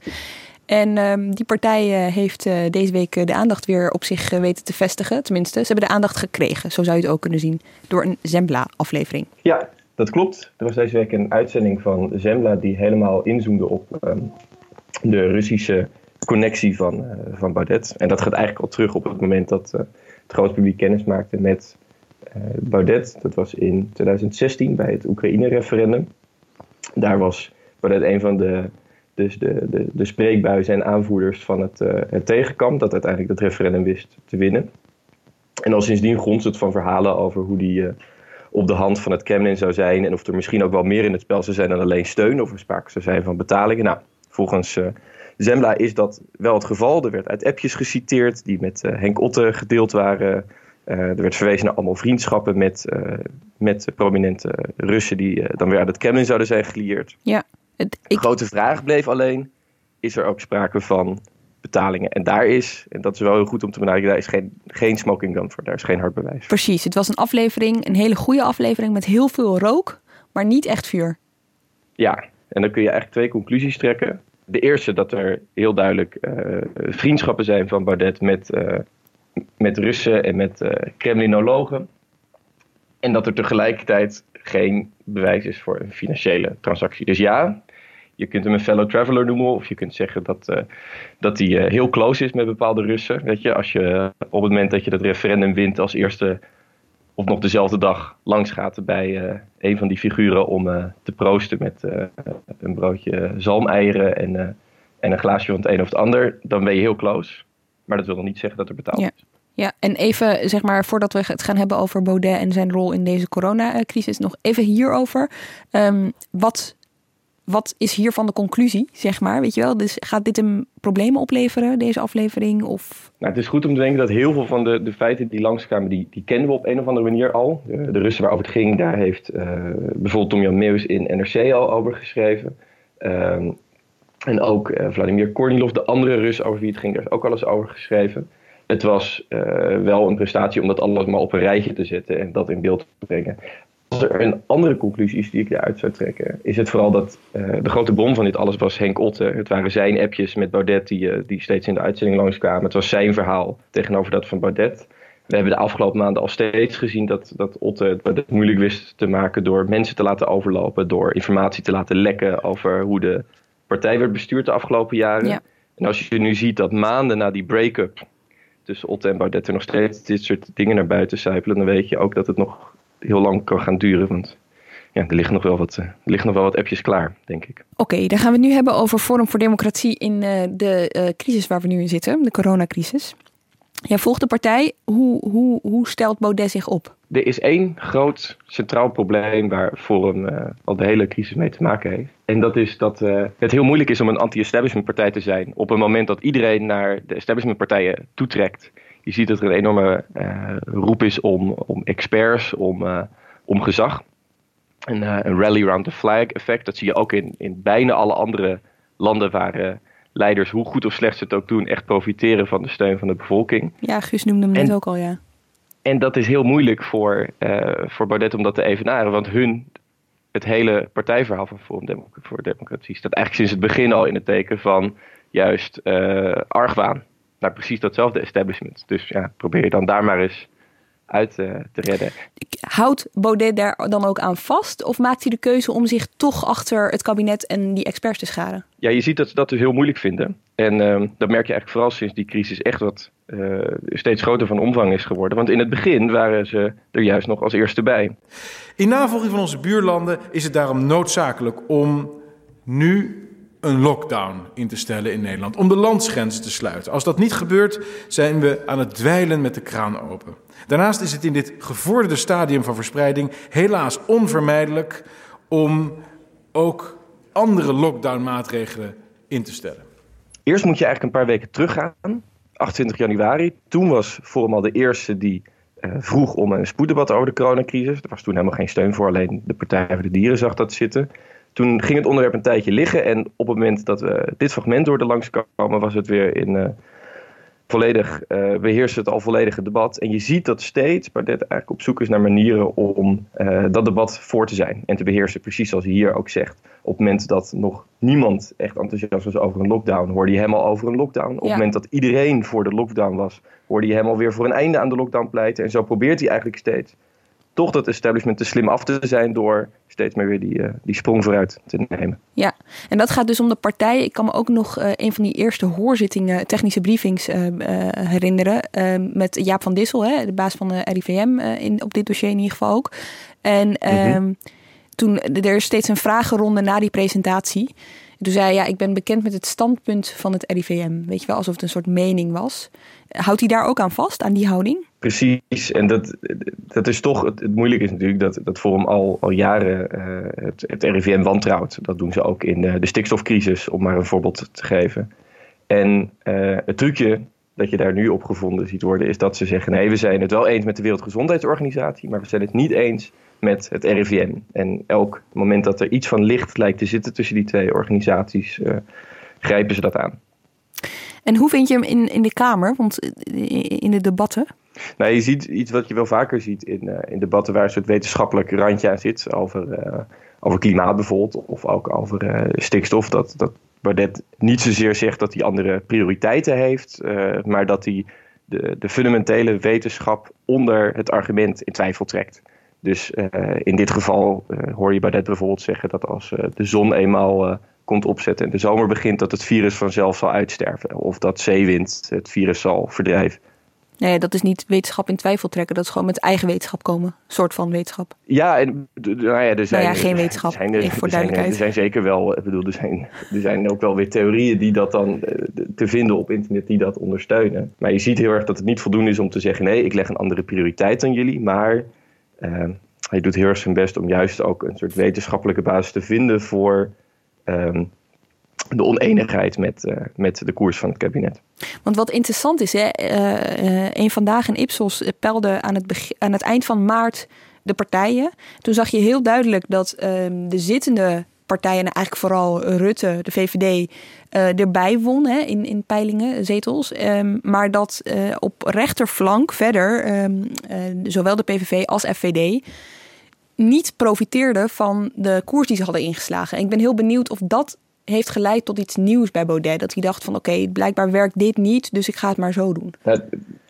En um, die partij heeft deze week de aandacht weer op zich weten te vestigen. Tenminste, ze hebben de aandacht gekregen, zo zou je het ook kunnen zien, door een Zembla-aflevering. Ja, dat klopt. Er was deze week een uitzending van Zembla die helemaal inzoomde op um, de Russische connectie van, uh, van Baudet. En dat gaat eigenlijk al terug op het moment dat uh, het groot publiek kennis maakte met uh, Baudet. Dat was in 2016 bij het Oekraïne-referendum. Daar was Baudet een van de, dus de, de, de spreekbuizen en aanvoerders van het, het tegenkamp, dat uiteindelijk dat referendum wist te winnen. En al sindsdien grond het van verhalen over hoe die op de hand van het Kremlin zou zijn. En of er misschien ook wel meer in het spel zou zijn dan alleen steun. Of er sprake zou zijn van betalingen. Nou, volgens uh, Zembla is dat wel het geval. Er werd uit appjes geciteerd die met uh, Henk Otte gedeeld waren. Uh, er werd verwezen naar allemaal vriendschappen met, met prominente Russen die dan weer aan het Kremlin zouden zijn gelieerd. Ja, het, ik... De grote vraag bleef alleen, is er ook sprake van betalingen. En daar is, en dat is wel heel goed om te benadrukken, daar is geen, geen smoking gun voor. Daar is geen hard bewijs. Precies, het was een aflevering, een hele goede aflevering met heel veel rook, maar niet echt vuur. Ja, en dan kun je eigenlijk twee conclusies trekken. De eerste dat er heel duidelijk uh, vriendschappen zijn van Baudet met, uh, met Russen en met uh, Kremlinologen. En dat er tegelijkertijd geen bewijs is voor een financiële transactie. Dus ja, je kunt hem een fellow traveler noemen, of je kunt zeggen dat, uh, dat hij uh, heel close is met bepaalde Russen. Weet je, als je op het moment dat je dat referendum wint als eerste of nog dezelfde dag langs gaat bij uh, een van die figuren om te proosten met een broodje zalmeieren en, en een glaasje van het een of het ander, dan ben je heel close. Maar dat wil nog niet zeggen dat er betaald ja. is. Ja, en even zeg maar voordat we het gaan hebben over Baudet en zijn rol in deze coronacrisis, nog even hierover. Um, wat wat is hiervan de conclusie, zeg maar? Weet je wel, dus gaat dit een problemen opleveren, deze aflevering? Of? Nou, het is goed om te denken dat heel veel van de, de feiten die langskwamen, die, die kennen we op een of andere manier al. De, Russen waarover het ging, daar heeft uh, bijvoorbeeld Tom-Jan Meus in NRC al over geschreven. Um, en ook uh, Vladimir Kornilov, de andere Rus over wie het ging, daar is ook al eens over geschreven. Het was uh, wel een prestatie om dat alles maar op een rijtje te zetten en dat in beeld te brengen. Als er een andere conclusie is die ik eruit zou trekken, is het vooral dat uh, de grote bom van dit alles was Henk Otte. Het waren zijn appjes met Baudet die, uh, die steeds in de uitzending langskwamen. Het was zijn verhaal tegenover dat van Baudet. We hebben de afgelopen maanden al steeds gezien dat, dat Otte het Baudet moeilijk wist te maken door mensen te laten overlopen, door informatie te laten lekken over hoe de partij werd bestuurd de afgelopen jaren. Ja. En als je nu ziet dat maanden na die break-up tussen Otte en Baudet er nog steeds dit soort dingen naar buiten sijpelen, dan weet je ook dat het nog heel lang kan gaan duren. Want ja, er liggen nog wel wat, eh, er liggen nog wel wat appjes klaar, denk ik. Oké, dan gaan we het nu hebben over Forum voor Democratie in uh, de uh, crisis waar we nu in zitten, de coronacrisis. Jij volgt de partij. Hoe, hoe, hoe stelt Baudet zich op? Er is één groot centraal probleem waar Forum uh, al de hele crisis mee te maken heeft. En dat is dat uh, het heel moeilijk is om een anti-establishment partij te zijn. Op een moment dat iedereen naar de establishment partijen toetrekt. Je ziet dat er een enorme uh, roep is om, om experts, om, om gezag. Een, een rally around the flag effect. Dat zie je ook in, in bijna alle andere landen waar leiders, hoe goed of slecht ze het ook doen, echt profiteren van de steun van de bevolking. Ja, Gus noemde hem net ook al, ja. En dat is heel moeilijk voor, uh, voor Baudet om dat te evenaren, want hun, het hele partijverhaal van Forum voor Democratie staat eigenlijk sinds het begin al in het teken van juist uh, argwaan naar precies datzelfde establishment. Dus ja, probeer je dan daar maar eens uit uh, te redden. Houdt Baudet daar dan ook aan vast? Of maakt hij de keuze om zich toch achter het kabinet en die experts te scharen? Ja, je ziet dat ze dat dus heel moeilijk vinden. En uh, dat merk je eigenlijk vooral sinds die crisis echt wat uh, steeds groter van omvang is geworden. Want in het begin waren ze er juist nog als eerste bij. In navolging van onze buurlanden is het daarom noodzakelijk om nu een lockdown in te stellen in Nederland. Om de landsgrenzen te sluiten. Als dat niet gebeurt, zijn we aan het dweilen met de kraan open. Daarnaast is het in dit gevorderde stadium van verspreiding helaas onvermijdelijk om ook andere lockdown-maatregelen in te stellen. Eerst moet je eigenlijk een paar weken teruggaan. 28 januari. Toen was Forum de eerste die uh, vroeg om een spoeddebat over de coronacrisis. Er was toen helemaal geen steun voor, alleen de Partij voor de Dieren zag dat zitten. Toen ging het onderwerp een tijdje liggen en op het moment dat we dit fragment door de langskomen, was het weer in uh, volledig, uh, beheerst het al volledige debat. En je ziet dat steeds Baudet eigenlijk op zoek is naar manieren om uh, dat debat voor te zijn en te beheersen. Precies zoals hij hier ook zegt. Op het moment dat nog niemand echt enthousiast was over een lockdown, hoorde je hem al over een lockdown. Op het moment dat iedereen voor de lockdown was, hoorde je hem alweer voor een einde aan de lockdown pleiten. En zo probeert hij eigenlijk steeds toch dat establishment te slim af te zijn door steeds meer weer die, uh, die sprong vooruit te nemen. Ja, en dat gaat dus om de partij. Ik kan me ook nog uh, een van die eerste hoorzittingen, technische briefings uh, herinneren. met Jaap van Dissel, hè, de baas van de RIVM, in, op dit dossier in ieder geval ook. En mm -hmm. toen er is steeds een vragenronde na die presentatie. Toen zei hij, ja, ik ben bekend met het standpunt van het RIVM. Weet je wel, alsof het een soort mening was. Houdt hij daar ook aan vast, aan die houding? Precies, en dat, dat is toch, het, het moeilijke is natuurlijk dat, dat Forum al, al jaren uh, het, het RIVM wantrouwt. Dat doen ze ook in de, de stikstofcrisis, om maar een voorbeeld te geven. En uh, het trucje dat je daar nu op gevonden ziet worden, is dat ze zeggen: nee, we zijn het wel eens met de Wereldgezondheidsorganisatie, maar we zijn het niet eens met het RIVM. En elk moment dat er iets van licht lijkt te zitten tussen die twee organisaties, uh, grijpen ze dat aan. En hoe vind je hem in, in de Kamer, want in de debatten? Nou, je ziet iets wat je wel vaker ziet in, uh, in debatten waar een soort wetenschappelijk randje aan zit. Over, uh, over klimaat bijvoorbeeld, of ook over stikstof. Dat, dat Baudet niet zozeer zegt dat hij andere prioriteiten heeft, maar dat hij de, de fundamentele wetenschap onder het argument in twijfel trekt. Dus in dit geval hoor je Baudet bijvoorbeeld zeggen dat als de zon eenmaal komt opzetten en de zomer begint, dat het virus vanzelf zal uitsterven. Of dat zeewind het virus zal verdrijven. Nee, dat is niet wetenschap in twijfel trekken. Dat is gewoon met eigen wetenschap komen. Een soort van wetenschap. Ja, en, nou ja, er zijn, nou ja, geen wetenschap, zijn er, voor er zijn, duidelijkheid. er zijn zeker wel, ik bedoel, er zijn, er zijn ook wel weer theorieën die dat dan te vinden op internet die dat ondersteunen. Maar je ziet heel erg dat het niet voldoende is om te zeggen, nee, ik leg een andere prioriteit dan jullie. Maar hij doet heel erg zijn best om juist ook een soort wetenschappelijke basis te vinden voor... Um, de oneenigheid met, uh, met de koers van het kabinet. Want wat interessant is, hè, uh, een vandaag in Ipsos peilde aan het, aan het eind van maart de partijen. Toen zag je heel duidelijk dat ehm, de zittende partijen, eigenlijk vooral Rutte, de VVD, erbij won hè, in, in peilingen, zetels. Um, maar dat op rechterflank verder, um, zowel de PVV als FVD niet profiteerden van de koers die ze hadden ingeslagen. En ik ben heel benieuwd of dat heeft geleid tot iets nieuws bij Baudet. Dat hij dacht van oké, blijkbaar werkt dit niet, dus ik ga het maar zo doen. Het,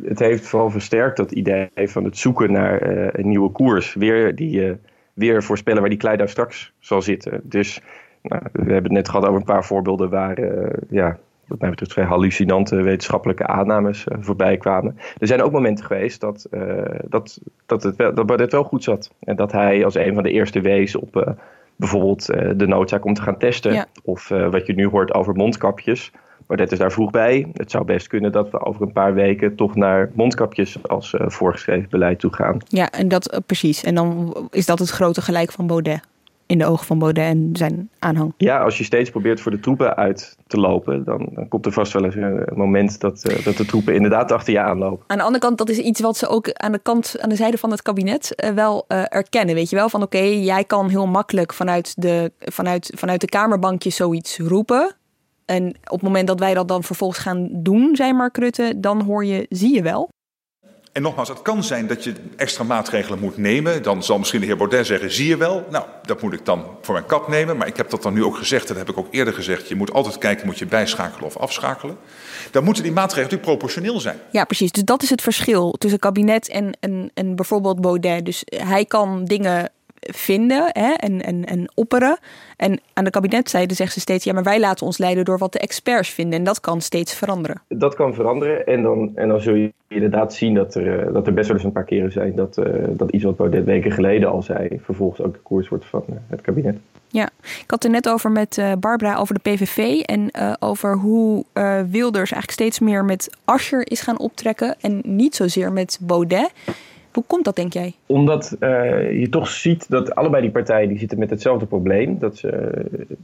het heeft vooral versterkt dat idee van het zoeken naar een nieuwe koers. Weer, die, weer voorspellen waar die klei daar straks zal zitten. Dus nou, we hebben het net gehad over een paar voorbeelden waar uh, ja, wat mij betreft vrij hallucinante wetenschappelijke aannames voorbij kwamen. Er zijn ook momenten geweest dat, dat, dat, het wel, dat wel goed zat. En dat hij als een van de eerste wees op bijvoorbeeld de noodzaak om te gaan testen. Ja. Of wat je nu hoort over mondkapjes. Baudet is daar vroeg bij. Het zou best kunnen dat we over een paar weken toch naar mondkapjes als uh, voorgeschreven beleid toe gaan. Ja, en dat uh, precies. En dan is dat het grote gelijk van Baudet in de ogen van Baudet en zijn aanhang. Ja, als je steeds probeert voor de troepen uit te lopen, dan, dan komt er vast wel eens een moment dat, uh, dat de troepen inderdaad achter je aanlopen. Aan de andere kant, dat is iets wat ze ook aan de kant, aan de zijde van het kabinet uh, wel uh, erkennen. Weet je wel, van oké, okay, jij kan heel makkelijk vanuit de, vanuit, vanuit de kamerbankjes zoiets roepen. En op het moment dat wij dat dan vervolgens gaan doen, zei Mark Rutte, dan hoor je, zie je wel. En nogmaals, het kan zijn dat je extra maatregelen moet nemen. Dan zal misschien de heer Baudet zeggen, zie je wel. Nou, dat moet ik dan voor mijn kap nemen. Maar ik heb dat dan nu ook gezegd, dat heb ik ook eerder gezegd. Je moet altijd kijken, moet je bijschakelen of afschakelen. Dan moeten die maatregelen natuurlijk proportioneel zijn. Ja, precies. Dus dat is het verschil tussen kabinet en, en, en bijvoorbeeld Baudet. Dus hij kan dingen vinden hè, en, en, en opperen. En aan de kabinetzijde zegt ze steeds... ja, maar wij laten ons leiden door wat de experts vinden. En dat kan steeds veranderen. Dat kan veranderen. En dan, en dan zul je inderdaad zien dat er, dat er best wel eens een paar keren zijn... dat, uh, dat iets wat Baudet weken geleden al zei... vervolgens ook de koers wordt van uh, het kabinet. Ja, ik had het er net over met uh, Barbara over de PVV... en over hoe Wilders eigenlijk steeds meer met Ascher is gaan optrekken... en niet zozeer met Baudet... Hoe komt dat, denk jij? Omdat uh, je toch ziet dat allebei die partijen die zitten met hetzelfde probleem. Dat ze,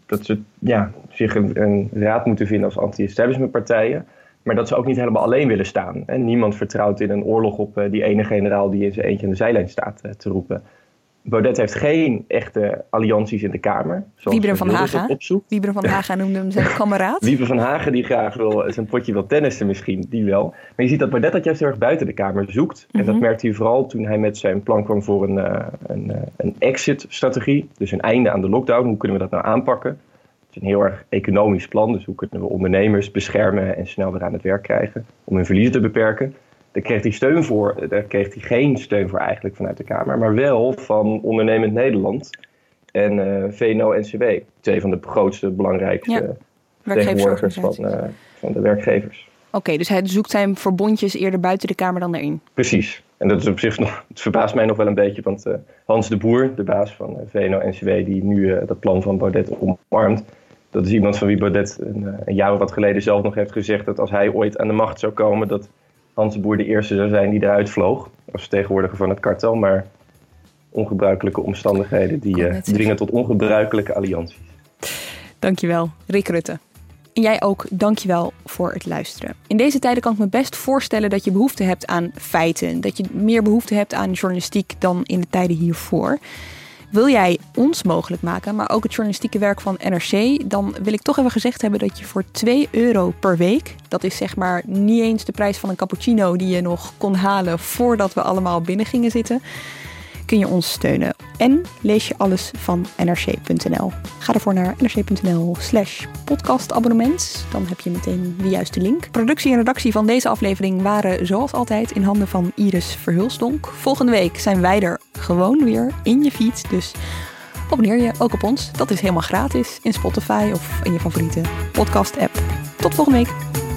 dat ze ja, zich een, een raad moeten vinden als anti-establishment partijen. Maar dat ze ook niet helemaal alleen willen staan. En niemand vertrouwt in een oorlog op uh, die ene generaal die in zijn eentje aan de zijlijn staat uh, te roepen. Baudet heeft geen echte allianties in de Kamer. Wieberen van Haga. Wieberen van Haga noemde hem zijn [LAUGHS] kameraad. Wieberen van Haga die graag wil, zijn potje wil tennissen misschien, die wel. Maar je ziet dat Baudet dat juist heel erg buiten de Kamer zoekt. Mm -hmm. En dat merkte hij vooral toen hij met zijn plan kwam voor een, uh, een, uh, een exit-strategie. Dus een einde aan de lockdown. Hoe kunnen we dat nou aanpakken? Het is een heel erg economisch plan. Dus hoe kunnen we ondernemers beschermen en snel weer aan het werk krijgen. Om hun verliezen te beperken. Daar kreeg hij steun voor. Daar kreeg hij geen steun voor eigenlijk vanuit de Kamer. Maar wel van Ondernemend Nederland en uh, VNO-NCW. Twee van de grootste, belangrijkste ja, van, uh, van de werkgevers. Oké, okay, dus hij zoekt zijn verbondjes eerder buiten de Kamer dan erin. Precies. En dat is op zich nog, het verbaast mij nog wel een beetje, want uh, Hans de Boer, de baas van VNO-NCW, die nu dat plan van Baudet omarmt, dat is iemand van wie Baudet een, een jaar of wat geleden zelf nog heeft gezegd dat als hij ooit aan de macht zou komen, dat Hans de Boer de eerste zou zijn die eruit vloog. Als vertegenwoordiger van het kartel. Maar ongebruikelijke omstandigheden die uh, dwingen tot ongebruikelijke allianties. Dankjewel, Rick Rutte. En jij ook, dankjewel voor het luisteren. In deze tijden kan ik me best voorstellen dat je behoefte hebt aan feiten. Dat je meer behoefte hebt aan journalistiek dan in de tijden hiervoor. Wil jij ons mogelijk maken, maar ook het journalistieke werk van NRC, dan wil ik toch even gezegd hebben dat je voor 2 euro per week, dat is zeg maar niet eens de prijs van een cappuccino die je nog kon halen voordat we allemaal binnen gingen zitten, kun je ons steunen. En lees je alles van nrc.nl. Ga ervoor naar nrc.nl slash podcastabonnement. Dan heb je meteen de juiste link. Productie en redactie van deze aflevering waren zoals altijd in handen van Iris Verhulsdonk. Volgende week zijn wij er gewoon weer in je feed. Dus abonneer je ook op ons. Dat is helemaal gratis in Spotify of in je favoriete podcast app. Tot volgende week.